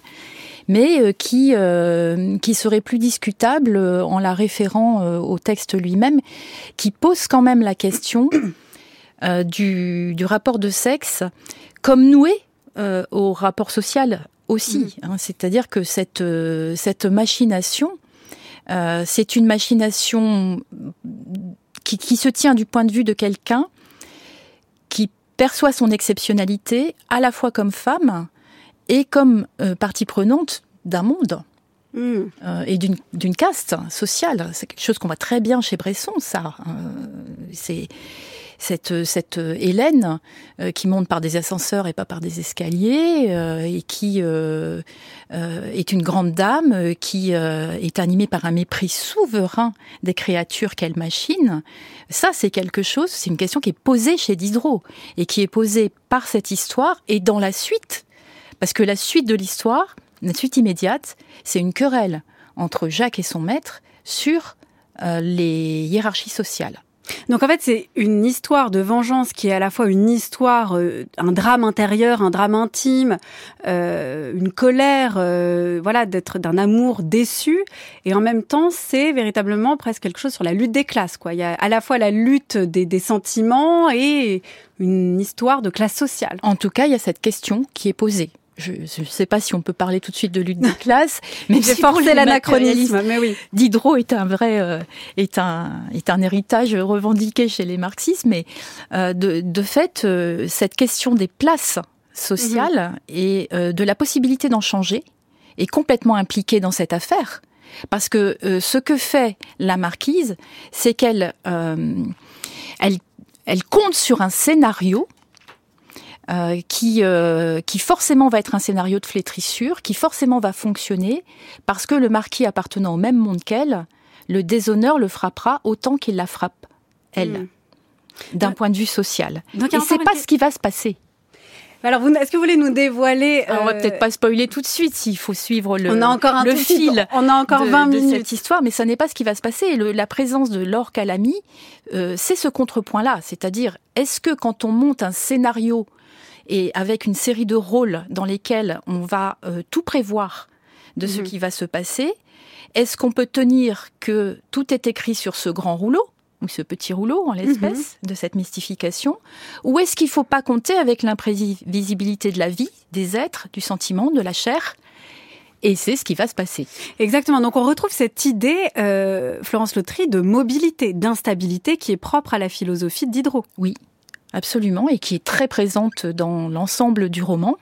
mais euh, qui, euh, qui serait plus discutable euh, en la référant au texte lui-même, qui pose quand même la question du, du, rapport de sexe comme noué au rapport social aussi. Mm. Hein, C'est-à-dire que cette, cette machination, c'est une machination qui, qui se tient du point de vue de quelqu'un qui perçoit son exceptionnalité à la fois comme femme et comme euh, partie prenante d'un monde. Hmm. Euh, et d'une caste sociale. C'est quelque chose qu'on voit très bien chez Bresson, ça. Euh, c'est cette, cette Hélène qui monte par des ascenseurs et pas par des escaliers, et qui est une grande dame qui est animée par un mépris souverain des créatures qu'elle machine. Ça, c'est quelque chose, c'est une question qui est posée chez Diderot, et qui est posée par cette histoire, et dans la suite, parce que la suite de l'histoire, la suite immédiate, c'est une querelle entre Jacques et son maître sur euh, les hiérarchies sociales. Donc en fait, c'est une histoire de vengeance qui est à la fois une histoire, euh, un drame intérieur, un drame intime, euh, une colère, voilà, d'être d'un amour déçu, et en même temps, c'est véritablement presque quelque chose sur la lutte des classes. Quoi, il y a à la fois la lutte des, des sentiments et une histoire de classe sociale. En tout cas, il y a cette question qui est posée je ne sais pas si on peut parler tout de suite de lutte des classes, mais c'est forcé l'anachronisme. Mais oui. Diderot est un vrai euh, est un est un héritage revendiqué chez les marxistes, mais euh, de, de fait euh, cette question des places sociales mhm. et de la possibilité d'en changer est complètement impliquée dans cette affaire, parce que ce que fait la marquise, c'est qu'elle elle elle compte sur un scénario euh, qui, euh, qui forcément va être un scénario de flétrissure, qui forcément va fonctionner, parce que le marquis appartenant au même monde qu'elle, le déshonneur le frappera autant qu'il la frappe, elle, hmm. d'un point de vue social. Donc, Et c'est pas ce qui va se passer. Alors, est-ce que vous voulez nous dévoiler On va euh, peut-être pas spoiler tout de suite s'il faut suivre le, on a encore un le fil. On a encore 20 minutes de cette histoire, mais ça n'est pas ce qui va se passer. Et la présence de Laure Calamy, c'est ce contrepoint-là. C'est-à-dire, est-ce que quand on monte un scénario et avec une série de rôles dans lesquels on va euh, tout prévoir de ce mhm. qui va se passer. Est-ce qu'on peut tenir que tout est écrit sur ce grand rouleau ou ce petit rouleau en l'espèce mhm. de cette mystification? Ou est-ce qu'il ne faut pas compter avec l'imprévisibilité de la vie, des êtres, du sentiment, de la chair? Et c'est ce qui va se passer. Exactement. Donc on retrouve cette idée, euh, Florence Lotry, de mobilité, d'instabilité qui est propre à la philosophie de Diderot. Oui, absolument, et qui est très présente dans l'ensemble du roman,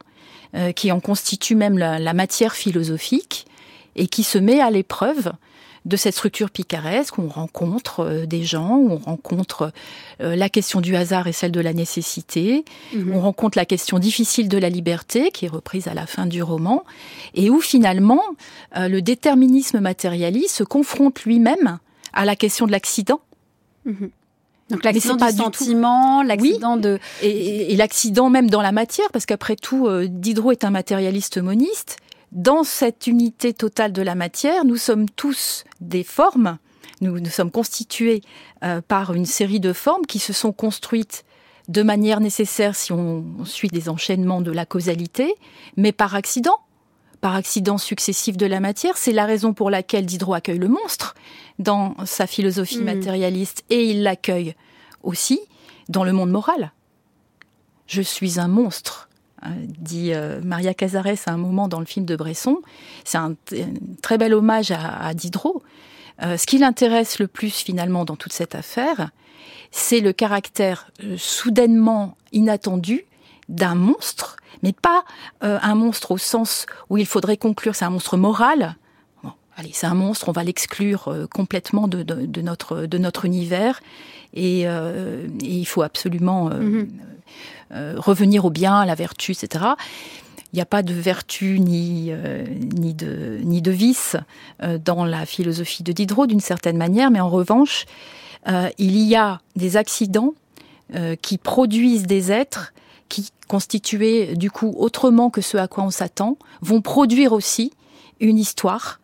euh, qui en constitue même la, la, matière philosophique, et qui se met à l'épreuve de cette structure picaresque où on rencontre euh, des gens, où on rencontre euh, la question du hasard et celle de la nécessité, Mhm. on rencontre la question difficile de la liberté qui est reprise à la fin du roman, et où finalement le déterminisme matérialiste se confronte lui-même à la question de l'accident. Mhm. Donc l'accident du sentiment, l'accident de... Et, et- et l'accident même dans la matière, parce qu'après tout, euh, Diderot est un matérialiste moniste. Dans cette unité totale de la matière, nous sommes tous des formes. Nous, nous sommes constitués euh, par une série de formes qui se sont construites de manière nécessaire si on, on suit des enchaînements de la causalité, mais par accident, par accident successif de la matière. C'est la raison pour laquelle Diderot accueille le monstre dans sa philosophie Mhm. matérialiste et il l'accueille aussi dans le monde moral. Je suis un monstre, hein, dit euh, Maria Cazares à un moment dans le film de Bresson. C'est un, très bel hommage à, à Diderot. Euh, ce qui l'intéresse le plus finalement dans toute cette affaire, c'est le caractère euh, soudainement inattendu d'un monstre, mais pas euh, un monstre au sens où il faudrait conclure c'est un monstre moral. Allez, c'est un monstre, on va l'exclure euh, complètement de, de- de notre, de notre univers, et, euh, et il faut absolument euh, Mhm. euh, revenir au bien, à la vertu, etc. Il n'y a pas de vertu ni, ni, de, ni de vice dans la philosophie de Diderot d'une certaine manière, mais en revanche, il y a des accidents qui produisent des êtres qui, constitués du coup autrement que ce à quoi on s'attend, vont produire aussi une histoire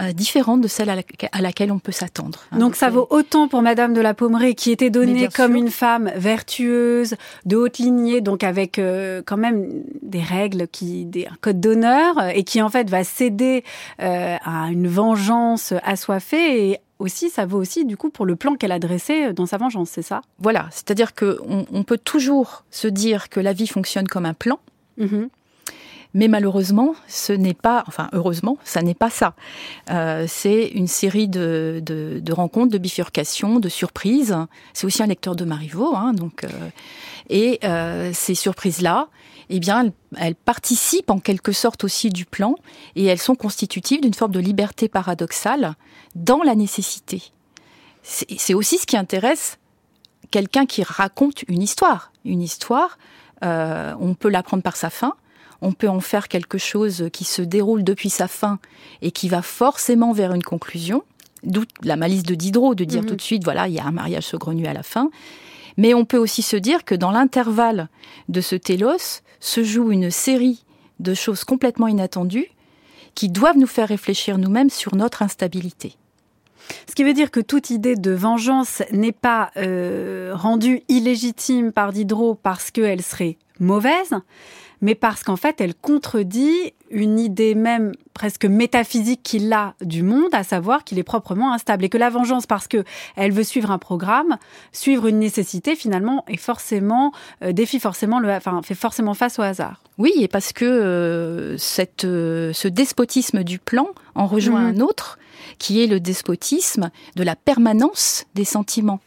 euh, différente de celle à, laquelle- à laquelle on peut s'attendre. hein. Donc ça vaut autant pour Madame de la Pommeraye qui était donnée comme sûr. une femme vertueuse, de haute lignée, donc avec euh, quand même des règles, qui, des, un code d'honneur, euh, et qui en fait va céder euh, à une vengeance assoiffée. Et aussi, ça vaut aussi du coup pour le plan qu'elle a dressé dans sa vengeance, c'est ça? Voilà, c'est-à-dire que on, peut toujours se dire que la vie fonctionne comme un plan, Mhm. Mais malheureusement, ce n'est pas, enfin heureusement, ça n'est pas ça. Euh, c'est une série de, rencontres, de bifurcations, de surprises. C'est aussi un lecteur de Marivaux, hein, donc euh, et euh, ces surprises-là, eh bien, elles, participent en quelque sorte aussi du plan et elles sont constitutives d'une forme de liberté paradoxale dans la nécessité. C'est aussi ce qui intéresse quelqu'un qui raconte une histoire. Une histoire, on peut l'apprendre par sa fin, on peut en faire quelque chose qui se déroule depuis sa fin et qui va forcément vers une conclusion. D'où la malice de Diderot de dire Mhm. tout de suite, voilà, il y a un mariage saugrenu à la fin. Mais on peut aussi se dire que dans l'intervalle de ce télos se joue une série de choses complètement inattendues qui doivent nous faire réfléchir nous-mêmes sur notre instabilité. Ce qui veut dire que toute idée de vengeance n'est pas euh, rendue illégitime par Diderot parce qu'elle serait mauvaise, mais parce qu'en fait elle contredit une idée même presque métaphysique qu'il a du monde, à savoir qu'il est proprement instable et que la vengeance, parce que elle veut suivre un programme, suivre une nécessité, finalement, est forcément euh, défie forcément le, enfin fait forcément face au hasard. Oui, et parce que euh, cette, euh, ce despotisme du plan en rejoint un autre, qui est le despotisme de la permanence des sentiments.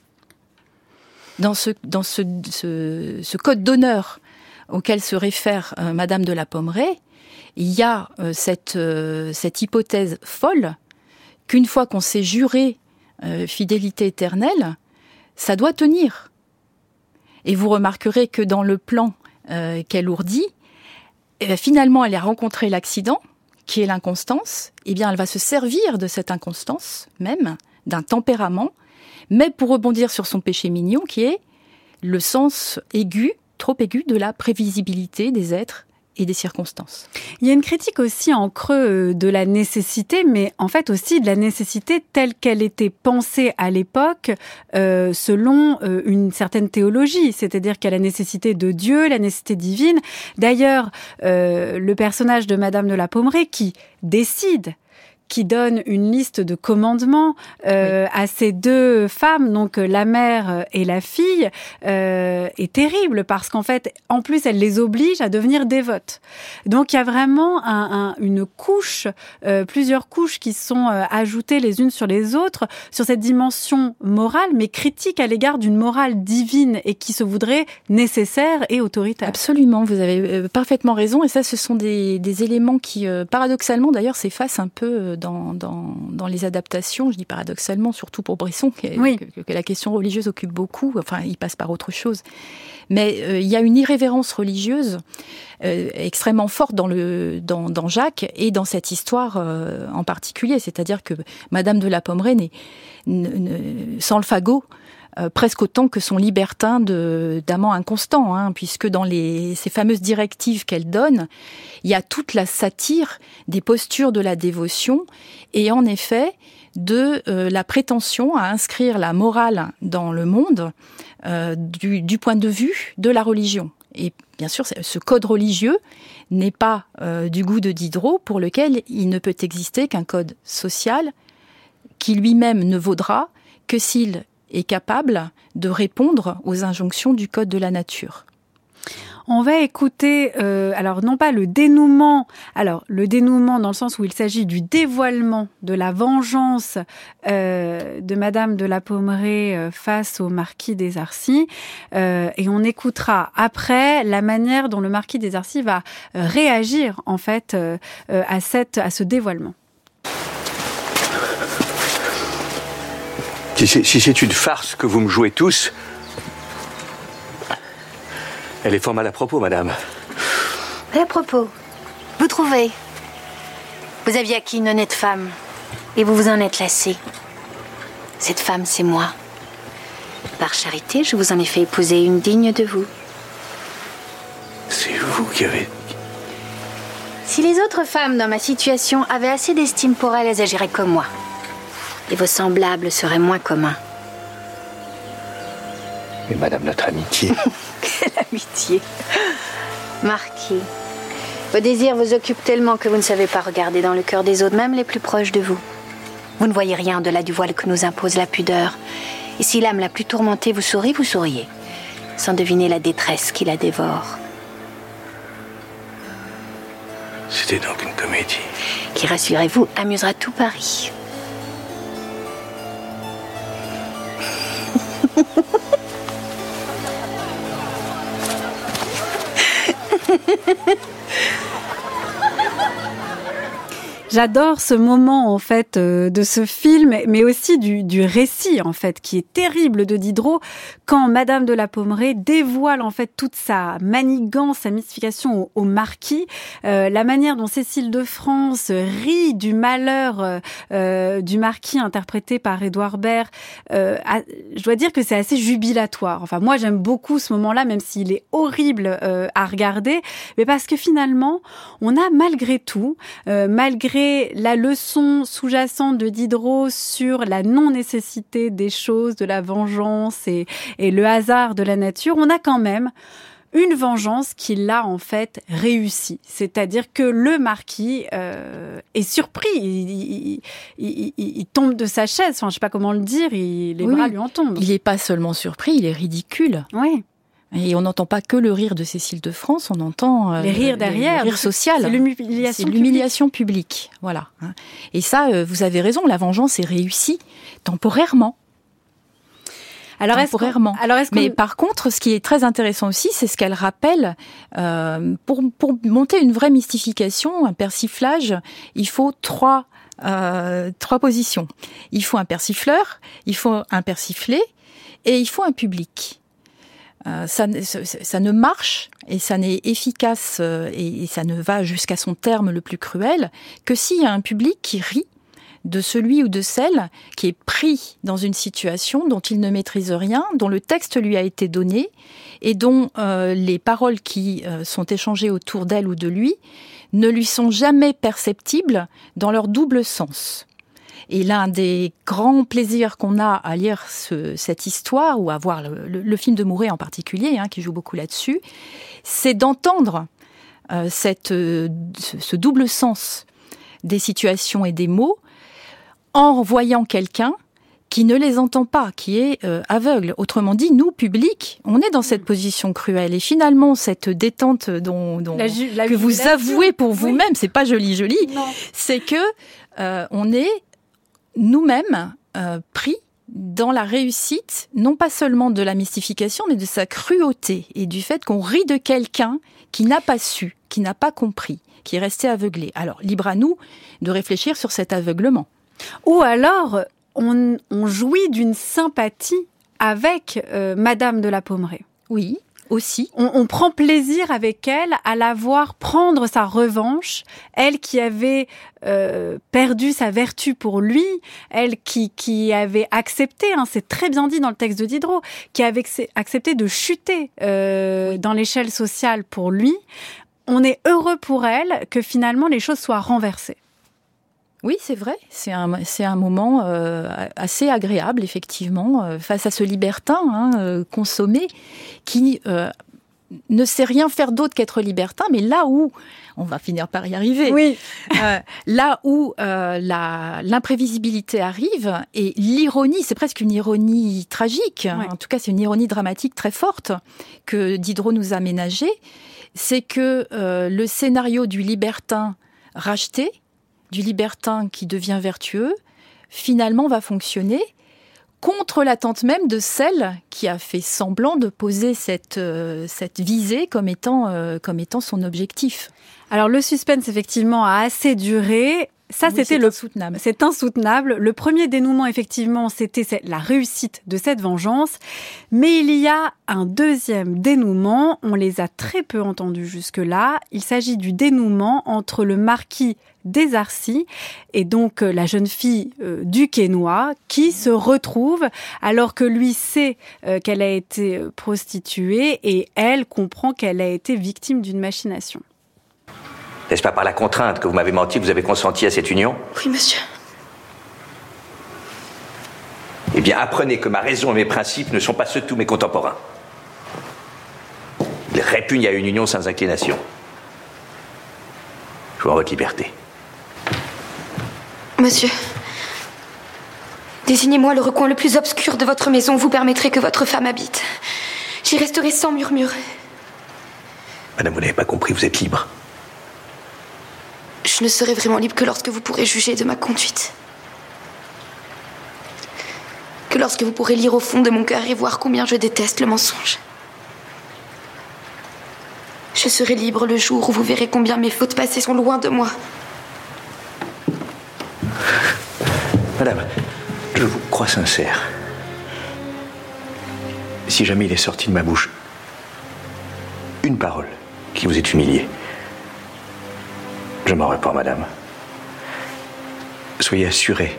Dans ce, dans ce, ce, ce code d'honneur auquel se réfère euh, Madame de la Pommeraye, il y a euh, cette, euh, cette hypothèse folle qu'une fois qu'on s'est juré fidélité éternelle, ça doit tenir. Et vous remarquerez que dans le plan qu'elle ourdit, eh finalement, elle a rencontré l'accident, qui est l'inconstance. Eh bien, elle va se servir de cette inconstance même, d'un tempérament, mais pour rebondir sur son péché mignon, qui est le sens aigu, trop aigu, de la prévisibilité des êtres et des circonstances. Il y a une critique aussi en creux euh, de la nécessité, mais en fait aussi de la nécessité telle qu'elle était pensée à l'époque euh, selon euh, une certaine théologie, c'est-à-dire qu'il y a la nécessité de Dieu, la nécessité divine. D'ailleurs, le personnage de Madame de la Pommeraye qui décide qui donne une liste de commandements euh, à ces deux femmes, donc la mère et la fille, euh, est terrible parce qu'en fait, en plus, elle les oblige à devenir dévotes. Donc il y a vraiment un, un, une couche, euh, plusieurs couches qui sont euh, ajoutées les unes sur les autres sur cette dimension morale, mais critique à l'égard d'une morale divine et qui se voudrait nécessaire et autoritaire. Absolument, vous avez euh, parfaitement raison. Et ça, ce sont des, des éléments qui, euh, paradoxalement, d'ailleurs, s'effacent un peu euh, dans, dans, dans, les adaptations. Je dis paradoxalement, surtout pour Bresson, que, oui. que, que la question religieuse occupe beaucoup. Enfin, il passe par autre chose. Mais euh, il y a une irrévérence religieuse euh, extrêmement forte dans, le, dans, dans Jacques et dans cette histoire euh, en particulier. C'est-à-dire que Madame de la Pommeraye sans le fagot, euh, presque autant que son libertin d'amant inconstant, hein, puisque dans les, ces fameuses directives qu'elle donne, il y a toute la satire des postures de la dévotion et en effet de euh, la prétention à inscrire la morale dans le monde euh, du, du, point de vue de la religion. Et bien sûr, ce code religieux n'est pas euh, du goût de Diderot, pour lequel il ne peut exister qu'un code social qui lui-même ne vaudra que s'il est capable de répondre aux injonctions du code de la nature. On va écouter, euh, alors non pas le dénouement, alors le dénouement dans le sens où il s'agit du dévoilement de la vengeance euh, de Madame de la Pommeraye euh, face au marquis des Arcis, euh, et on écoutera après la manière dont le marquis des Arcis va euh, réagir en fait à cette à ce dévoilement. Si c'est une farce que vous me jouez tous, elle est fort mal à propos, madame. À propos, vous trouvez Vous aviez acquis une honnête femme, et vous vous en êtes lassé. Cette femme, c'est moi. Par charité, je vous en ai fait épouser une digne de vous. C'est vous qui avez... Si les autres femmes dans ma situation avaient assez d'estime pour elle, elles agiraient comme moi. Et vos semblables seraient moins communs. Mais madame, notre amitié... Quelle amitié Marquis, vos désirs vous occupent tellement que vous ne savez pas regarder dans le cœur des autres, même les plus proches de vous. Vous ne voyez rien de-delà du voile que nous impose la pudeur. Et si l'âme la plus tourmentée vous sourit, vous souriez, sans deviner la détresse qui la dévore. C'était donc une comédie. Qui, rassurez-vous, amusera tout Paris. ハハハ。J'adore ce moment en fait euh, de ce film, mais aussi du, du, récit en fait qui est terrible de Diderot quand Madame de la Pommeraye dévoile en fait toute sa manigance, sa mystification au, au marquis, euh, la manière dont Cécile de France rit du malheur euh, euh du marquis interprété par Édouard Baird. Euh, je dois dire que c'est assez jubilatoire. Enfin moi j'aime beaucoup ce moment-là, même s'il est horrible euh, à regarder, mais parce que finalement on a malgré tout, malgré la leçon sous-jacente de Diderot sur la non-nécessité des choses, de la vengeance et, et, le hasard de la nature, on a quand même une vengeance qui l'a en fait réussi. C'est-à-dire que le marquis euh, est surpris, il, il, il, il, tombe de sa chaise, enfin je sais pas comment le dire, les oui, bras lui en tombent. Il n'est pas seulement surpris, il est ridicule. Oui. Et on n'entend pas que le rire de Cécile de France, on entend euh, les rires derrière, le rire social. C'est l'humiliation, l'humiliation publique. Voilà. Et ça, euh, vous avez raison, la vengeance est réussie temporairement. Alors temporairement. alors est Mais par contre, ce qui est très intéressant aussi, c'est ce qu'elle rappelle euh, pour pour monter une vraie mystification, un persiflage. Il faut trois euh, trois positions. Il faut un persifleur, il faut un persiflé et il faut un public. Euh, ça, ne marche et ça n'est efficace euh, et, ça ne va jusqu'à son terme le plus cruel que s'il y a un public qui rit de celui ou de celle qui est pris dans une situation dont il ne maîtrise rien, dont le texte lui a été donné et dont euh, les paroles qui sont échangées autour d'elle ou de lui ne lui sont jamais perceptibles dans leur double sens. Et l'un des grands plaisirs qu'on a à lire ce, cette histoire, ou à voir le, le, le film de Mouret en particulier, hein, qui joue beaucoup là-dessus, c'est d'entendre euh, cette, euh, ce, double sens des situations et des mots en voyant quelqu'un qui ne les entend pas, qui est euh, aveugle. Autrement dit, nous, public, on est dans cette position cruelle. Et finalement, cette détente dont, dont que vous avouez pour vous-même, c'est pas joli, joli, c'est que euh, on est nous-mêmes euh, pris dans la réussite, non pas seulement de la mystification, mais de sa cruauté et du fait qu'on rit de quelqu'un qui n'a pas su, qui n'a pas compris, qui est resté aveuglé. Alors, libre à nous de réfléchir sur cet aveuglement. Ou alors, on, jouit d'une sympathie avec euh, Madame de la Pommeraye. Oui, aussi. On, prend plaisir avec elle à la voir prendre sa revanche, elle qui avait euh, perdu sa vertu pour lui, elle qui, qui avait accepté, hein, c'est très bien dit dans le texte de Diderot, qui avait accepté de chuter euh, dans l'échelle sociale pour lui. On est heureux pour elle que finalement les choses soient renversées. Oui, c'est vrai. C'est un, moment euh, assez agréable, effectivement, euh, face à ce libertin hein, euh, consommé qui ne sait rien faire d'autre qu'être libertin, mais là où on va finir par y arriver. Oui. là où la, l'imprévisibilité arrive et l'ironie, c'est presque une ironie tragique. En tout cas, c'est une ironie dramatique très forte que Diderot nous a ménagée. C'est que le scénario du libertin racheté du libertin qui devient vertueux, finalement va fonctionner contre l'attente même de celle qui a fait semblant de poser cette, euh, visée comme étant, euh, comme étant son objectif. Alors le suspense effectivement a assez duré. Ça, c'était le insoutenable. C'est insoutenable. Le premier dénouement, effectivement, c'était la réussite de cette vengeance. Mais il y a un deuxième dénouement. On les a très peu entendus jusque-là. Il s'agit du dénouement entre le marquis des Arcis et donc euh, la jeune fille euh, du Quénois qui se retrouve alors que lui sait euh, qu'elle a été prostituée et elle comprend qu'elle a été victime d'une machination. N'est-ce pas par la contrainte que vous m'avez menti que vous avez consenti à cette union Oui, monsieur. Eh bien, apprenez que ma raison et mes principes ne sont pas ceux de tous mes contemporains. Ils répugnent à une union sans inclination. Je vous en votre liberté. Monsieur, désignez-moi le recoin le plus obscur de votre maison. Vous permettrez que votre femme habite. J'y resterai sans murmure. Madame, vous n'avez pas compris, vous êtes libre. Je ne serai vraiment libre que lorsque vous pourrez juger de ma conduite. Que lorsque vous pourrez lire au fond de mon cœur et voir combien je déteste le mensonge. Je serai libre le jour où vous verrez combien mes fautes passées sont loin de moi. Madame, je vous crois sincère. Si jamais il est sorti de ma bouche une parole qui vous est humiliée, je m'en réponds, madame. Soyez assurée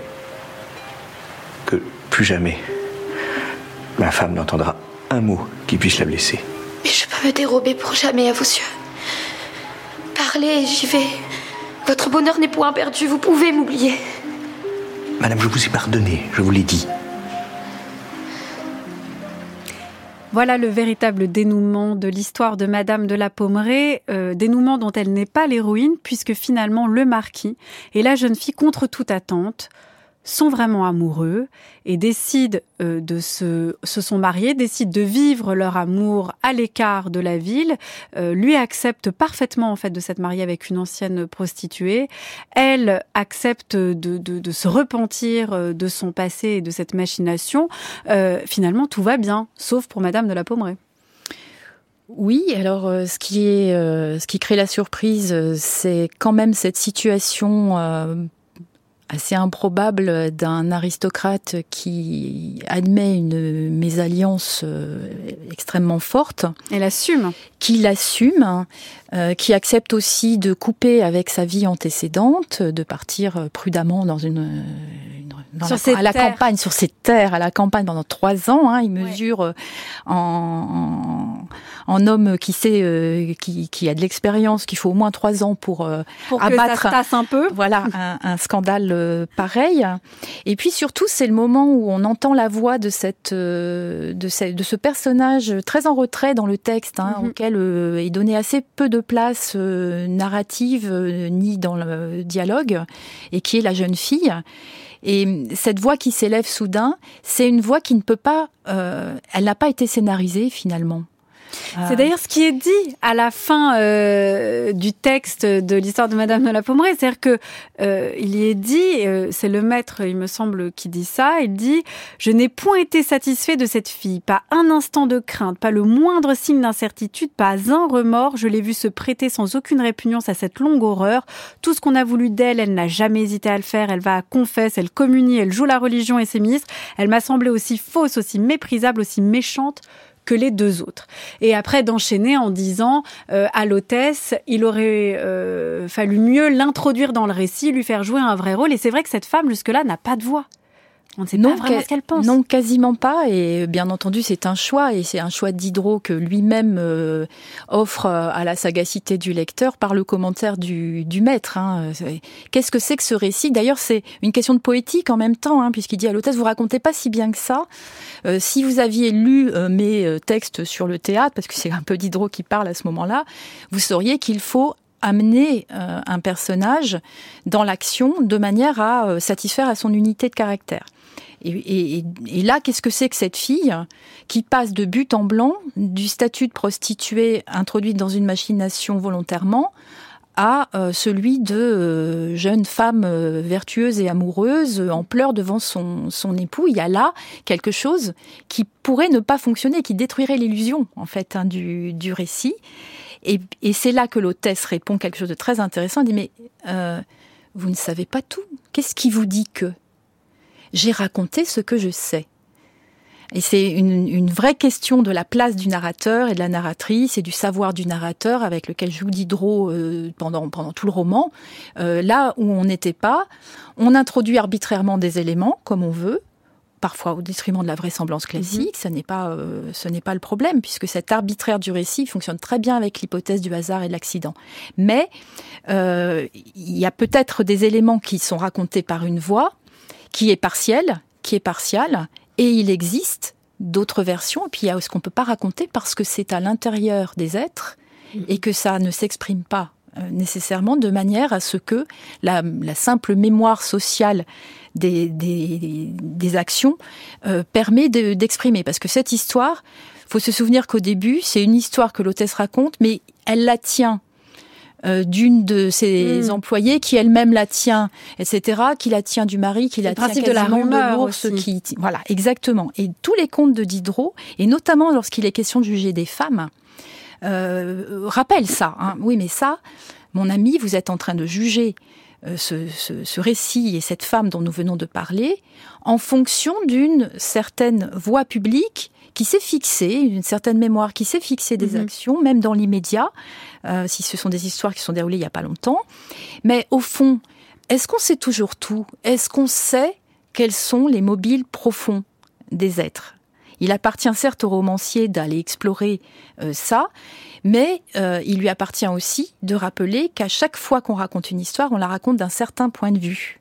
que plus jamais ma femme n'entendra un mot qui puisse la blesser. Mais je peux me dérober pour jamais à vos yeux. Parlez, j'y vais. Votre bonheur n'est point perdu, vous pouvez m'oublier. Madame, je vous ai pardonné, je vous l'ai dit. Voilà le véritable dénouement de l'histoire de Madame de la Pommeraye, euh, dénouement dont elle n'est pas l'héroïne, puisque finalement le marquis et la jeune fille, contre toute attente, sont vraiment amoureux et décident euh, de se, se sont mariés, décident de vivre leur amour à l'écart de la ville. Euh, lui accepte parfaitement en fait de s'être marié avec une ancienne prostituée. Elle accepte de, de, de se repentir euh, de son passé et de cette machination. finalement, tout va bien, sauf pour Madame de la Pommeraye. Oui, alors ce qui est, ce qui crée la surprise, c'est quand même cette situation assez improbable d'un aristocrate qui admet une mésalliance euh, extrêmement forte. Et l'assume. Qui l'assume, euh, qui accepte aussi de couper avec sa vie antécédente, de partir prudemment dans une, sur à la campagne, sur ses terres, à la campagne pendant trois ans. Hein, il mesure euh, en, en homme qui sait, euh, qui, qui, a de l'expérience, qu'il faut au moins trois ans pour, euh, pour abattre, que ça se un peu. Voilà, un, un scandale euh, pareil. Et puis surtout, c'est le moment où on entend la voix de cette, de, ce, de ce personnage très en retrait dans le texte, hein, mm-hmm. auquel est donné assez peu de place narrative ni dans le dialogue, et qui est la jeune fille. Et cette voix qui s'élève soudain, c'est une voix qui ne peut pas, euh, elle n'a pas été scénarisée finalement. C'est d'ailleurs ce qui est dit à la fin euh, du texte de l'histoire de Madame de la Pommeraye, c'est-à-dire que euh, il y est dit, euh, c'est le maître, il me semble, qui dit ça. Il dit je n'ai point été satisfait de cette fille, pas un instant de crainte, pas le moindre signe d'incertitude, pas un remords. Je l'ai vue se prêter sans aucune répugnance à cette longue horreur. Tout ce qu'on a voulu d'elle, elle n'a jamais hésité à le faire. Elle va à confesse, elle communie, elle joue la religion et ses ministres. Elle m'a semblé aussi fausse, aussi méprisable, aussi méchante que les deux autres. Et après d'enchaîner en disant euh, à l'hôtesse, il aurait euh, fallu mieux l'introduire dans le récit, lui faire jouer un vrai rôle. Et c'est vrai que cette femme jusque-là n'a pas de voix. On ne sait non, pas vraiment ce qu'elle pense. Non, quasiment pas. Et bien entendu, c'est un choix. Et c'est un choix d'Hydro que lui-même euh, offre à la sagacité du lecteur par le commentaire du, du maître. Hein. Qu'est-ce que c'est que ce récit? D'ailleurs, c'est une question de poétique en même temps, hein, puisqu'il dit à l'hôtesse, vous racontez pas si bien que ça. Euh, si vous aviez lu euh, mes euh, textes sur le théâtre, parce que c'est un peu Diderot qui parle à ce moment-là, vous sauriez qu'il faut amener un personnage dans l'action de manière à satisfaire à son unité de caractère. Et, là, qu'est-ce que c'est que cette fille qui passe de but en blanc du statut de prostituée introduite dans une machination volontairement à euh, celui de euh, jeune femme euh, vertueuse et amoureuse en pleurs devant son, son époux? Il y a là quelque chose qui pourrait ne pas fonctionner, qui détruirait l'illusion en fait hein, du, du récit. Et, et c'est là que l'hôtesse répond quelque chose de très intéressant. Elle dit mais vous ne savez pas tout. Qu'est-ce qui vous dit que j'ai raconté ce que je sais et c'est une, une, vraie question de la place du narrateur et de la narratrice et du savoir du narrateur avec lequel joue Diderot euh, pendant, pendant tout le roman. Euh, là où on n'était pas, on introduit arbitrairement des éléments comme on veut, parfois au détriment de la vraisemblance classique. Ce n'est pas, euh, ce n'est pas le problème puisque cet arbitraire du récit fonctionne très bien avec l'hypothèse du hasard et de l'accident. Mais euh, il y a peut-être des éléments qui sont racontés par une voix qui est partielle, qui est partiale et il existe d'autres versions, et puis il y a ce qu'on ne peut pas raconter parce que c'est à l'intérieur des êtres et que ça ne s'exprime pas euh, nécessairement de manière à ce que la, simple mémoire sociale des, des, actions euh, permet d'exprimer. parce que cette histoire, faut se souvenir qu'au début, c'est une histoire que l'hôtesse raconte, mais elle la tient euh, d'une de ses hmm. employées qui elle-même la tient, etc., qui la tient du mari, qui la tient de la rumeur de qui voilà exactement. Et tous les contes de Diderot, et notamment lorsqu'il est question de juger des femmes, euh, rappellent ça. Hein. Oui, mais ça, mon ami, vous êtes en train de juger euh, ce, ce, ce, récit et cette femme dont nous venons de parler en fonction d'une certaine voix publique qui s'est fixée, une certaine mémoire qui s'est fixée des mhm. actions, même dans l'immédiat, euh, si ce sont des histoires qui sont déroulées il n'y a pas longtemps. Mais au fond, est-ce qu'on sait toujours tout? Est-ce qu'on sait quels sont les mobiles profonds des êtres? Il appartient certes au romancier d'aller explorer euh, ça, mais euh, il lui appartient aussi de rappeler qu'à chaque fois qu'on raconte une histoire, on la raconte d'un certain point de vue.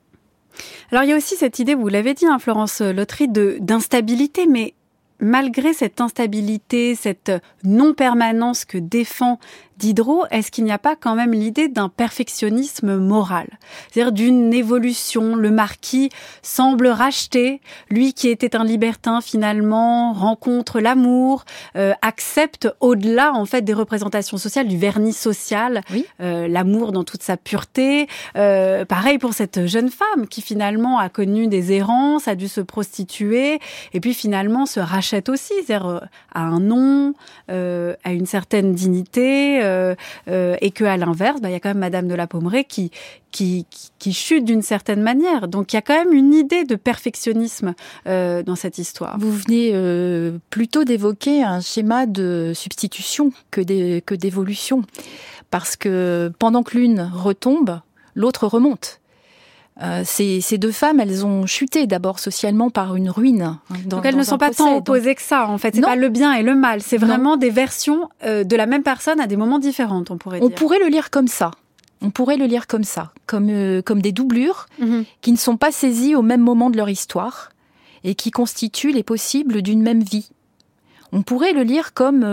Alors il y a aussi cette idée, vous l'avez dit, hein, Florence Lottery, d'instabilité, mais malgré cette instabilité, cette non-permanence que défend Diderot, est-ce qu'il n'y a pas quand même l'idée d'un perfectionnisme moral? C'est-à-dire d'une évolution. Le marquis semble racheter. Lui qui était un libertin finalement rencontre l'amour, euh, accepte au-delà en fait des représentations sociales, du vernis social, euh, l'amour dans toute sa pureté. Euh, pareil pour cette jeune femme qui finalement a connu des errances, a dû se prostituer et puis finalement se rachète aussi, c'est-à-dire à un nom, à une certaine dignité euh, euh, et que à l'inverse, bah, il y a quand même Madame de la Pommeraye qui qui, qui chute d'une certaine manière. Donc il y a quand même une idée de perfectionnisme euh, dans cette histoire. Vous venez plutôt d'évoquer un schéma de substitution que d'évolution, parce que pendant que l'une retombe, l'autre remonte. Euh, ces, ces, deux femmes, elles ont chuté d'abord socialement par une ruine. Hein, dans, donc elles ne sont pas tant opposées que ça, en fait. C'est pas le bien et le mal. C'est vraiment des versions euh, de la même personne à des moments différents, on pourrait on dire. On pourrait le lire comme ça. On pourrait le lire comme ça, comme, euh, comme des doublures mm-hmm. qui ne sont pas saisies au même moment de leur histoire et qui constituent les possibles d'une même vie. On pourrait le lire comme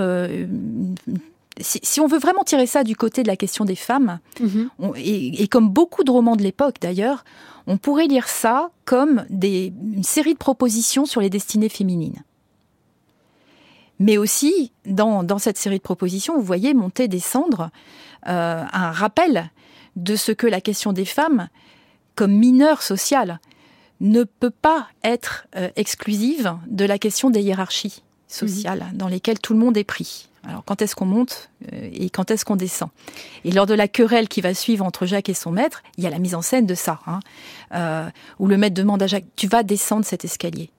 si, on veut vraiment tirer ça du côté de la question des femmes, mhm. et, comme beaucoup de romans de l'époque d'ailleurs, on pourrait lire ça comme des, une série de propositions sur les destinées féminines. Mais aussi, dans, cette série de propositions, vous voyez monter, descendre euh, un rappel de ce que la question des femmes, comme mineure sociale, ne peut pas être euh, exclusive de la question des hiérarchies sociales mhm. dans lesquelles tout le monde est pris. Alors quand est-ce qu'on monte euh, et quand est-ce qu'on descend? Et lors de la querelle qui va suivre entre Jacques et son maître, il y a la mise en scène de ça, hein, euh, où le maître demande à Jacques "Tu vas descendre cet escalier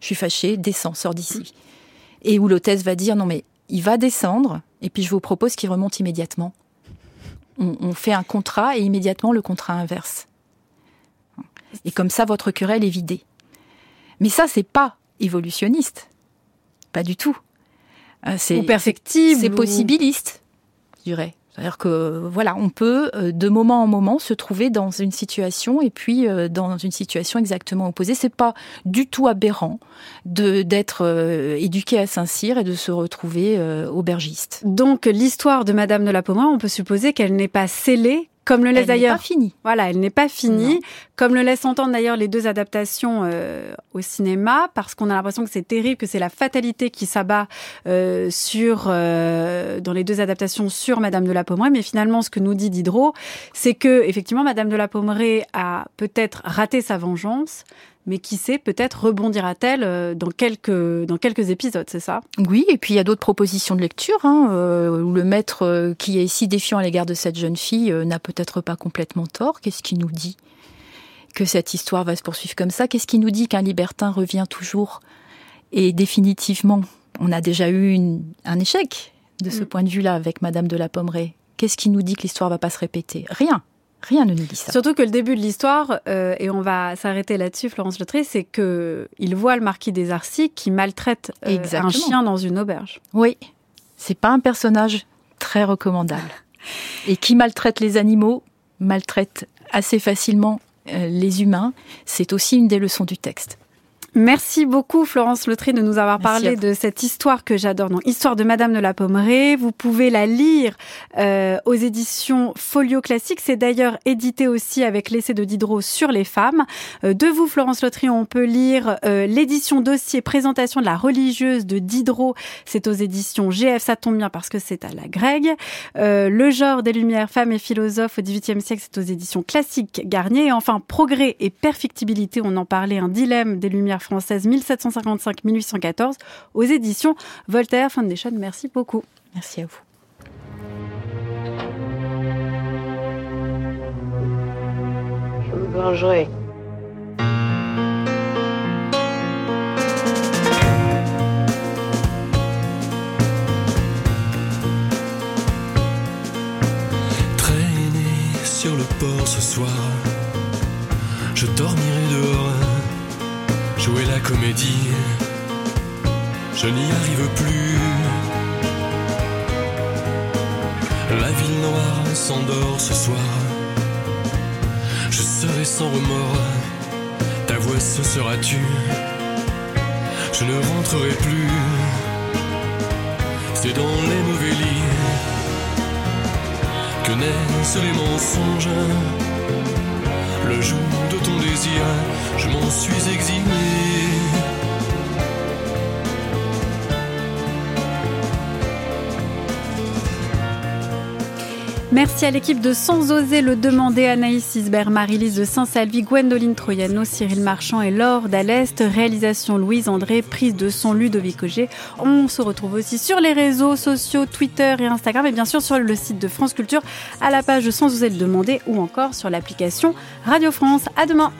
Je suis fâché, descends, sors d'ici." Et où l'hôtesse va dire "Non mais il va descendre et puis je vous propose qu'il remonte immédiatement." On, fait un contrat et immédiatement le contrat inverse. Et comme ça, votre querelle est vidée. Mais ça, c'est pas évolutionniste. Pas du tout. Euh, c'est perfectible. C'est possibiliste, je dirais. C'est-à-dire que voilà, on peut euh, de moment en moment se trouver dans une situation et puis euh, dans une situation exactement opposée. C'est pas du tout aberrant de d'être éduqué à Saint-Cyr et de se retrouver aubergiste. Donc l'histoire de Madame de la Pommeraye, on peut supposer qu'elle n'est pas scellée comme le laisse d'ailleurs. pas finie. Voilà, elle n'est pas finie. Comme le laissent entendre d'ailleurs les deux adaptations euh, au cinéma, parce qu'on a l'impression que c'est terrible, que c'est la fatalité qui s'abat euh, sur euh, dans les deux adaptations sur Madame de la Pommeraye. Mais finalement, ce que nous dit Diderot, c'est que effectivement, Madame de la Pommeraye a peut-être raté sa vengeance, mais qui sait, peut-être rebondira-t-elle euh, dans quelques, dans quelques épisodes, c'est ça? Oui, et puis il y a d'autres propositions de lecture, hein, euh, où le maître euh, qui est si défiant à l'égard de cette jeune fille n'a peut-être pas complètement tort. Qu'est-ce qui nous dit? Que cette histoire va se poursuivre comme ça? Qu'est-ce qui nous dit qu'un libertin revient toujours? Et définitivement, on a déjà eu un échec de ce mm. point de vue-là avec Madame de la Pommeraye. Qu'est-ce qui nous dit que l'histoire va pas se répéter? Rien. Rien ne nous dit ça. Surtout que le début de l'histoire, euh, et on va s'arrêter là-dessus, Florence Letré, c'est que il voit le marquis des Arcis qui maltraite euh, un chien dans une auberge. Oui, c'est pas un personnage très recommandable et qui maltraite les animaux, maltraite assez facilement euh, les humains. C'est aussi une des leçons du texte. Merci beaucoup Florence Letré de nous avoir parlé de cette histoire que j'adore, donc Histoire de Madame de la Pommeraye. Vous pouvez la lire euh, aux éditions Folio Classique. C'est d'ailleurs édité aussi avec l'essai de Diderot sur les femmes. Euh, de vous Florence Letré, on peut lire euh, l'édition dossier présentation de la religieuse de Diderot. C'est aux éditions GF, ça tombe bien parce que c'est à la Greg. le genre des lumières, femmes et philosophes au XVIIIe siècle, c'est aux éditions classiques Garnier. Et enfin, progrès et perfectibilité, on en parlait, un dilemme des lumières française 1755-1814 aux éditions Voltaire Foundation. Merci beaucoup. Merci à vous. Je me vengerai. Traîner sur le port ce soir, je dormirai dehors jouer la comédie, je n'y arrive plus. La ville noire s'endort ce soir, je serai sans remords, ta voix ce sera-tu, je ne rentrerai plus, c'est dans les mauvais lits que naissent les mensonges le jour de ton désir, je m'en suis exilé. Merci à l'équipe de Sans oser le demander, Anaïs Isbert, Marie-Lise de Saint-Salvi, Gwendoline Troyano, Cyril Marchand et Laure d'Alest. Réalisation Louise André, prise de son Ludovic Auger. On se retrouve aussi sur les réseaux sociaux, Twitter et Instagram, et bien sûr sur le site de France Culture, à la page de Sans oser le demander, ou encore sur l'application Radio France. À demain!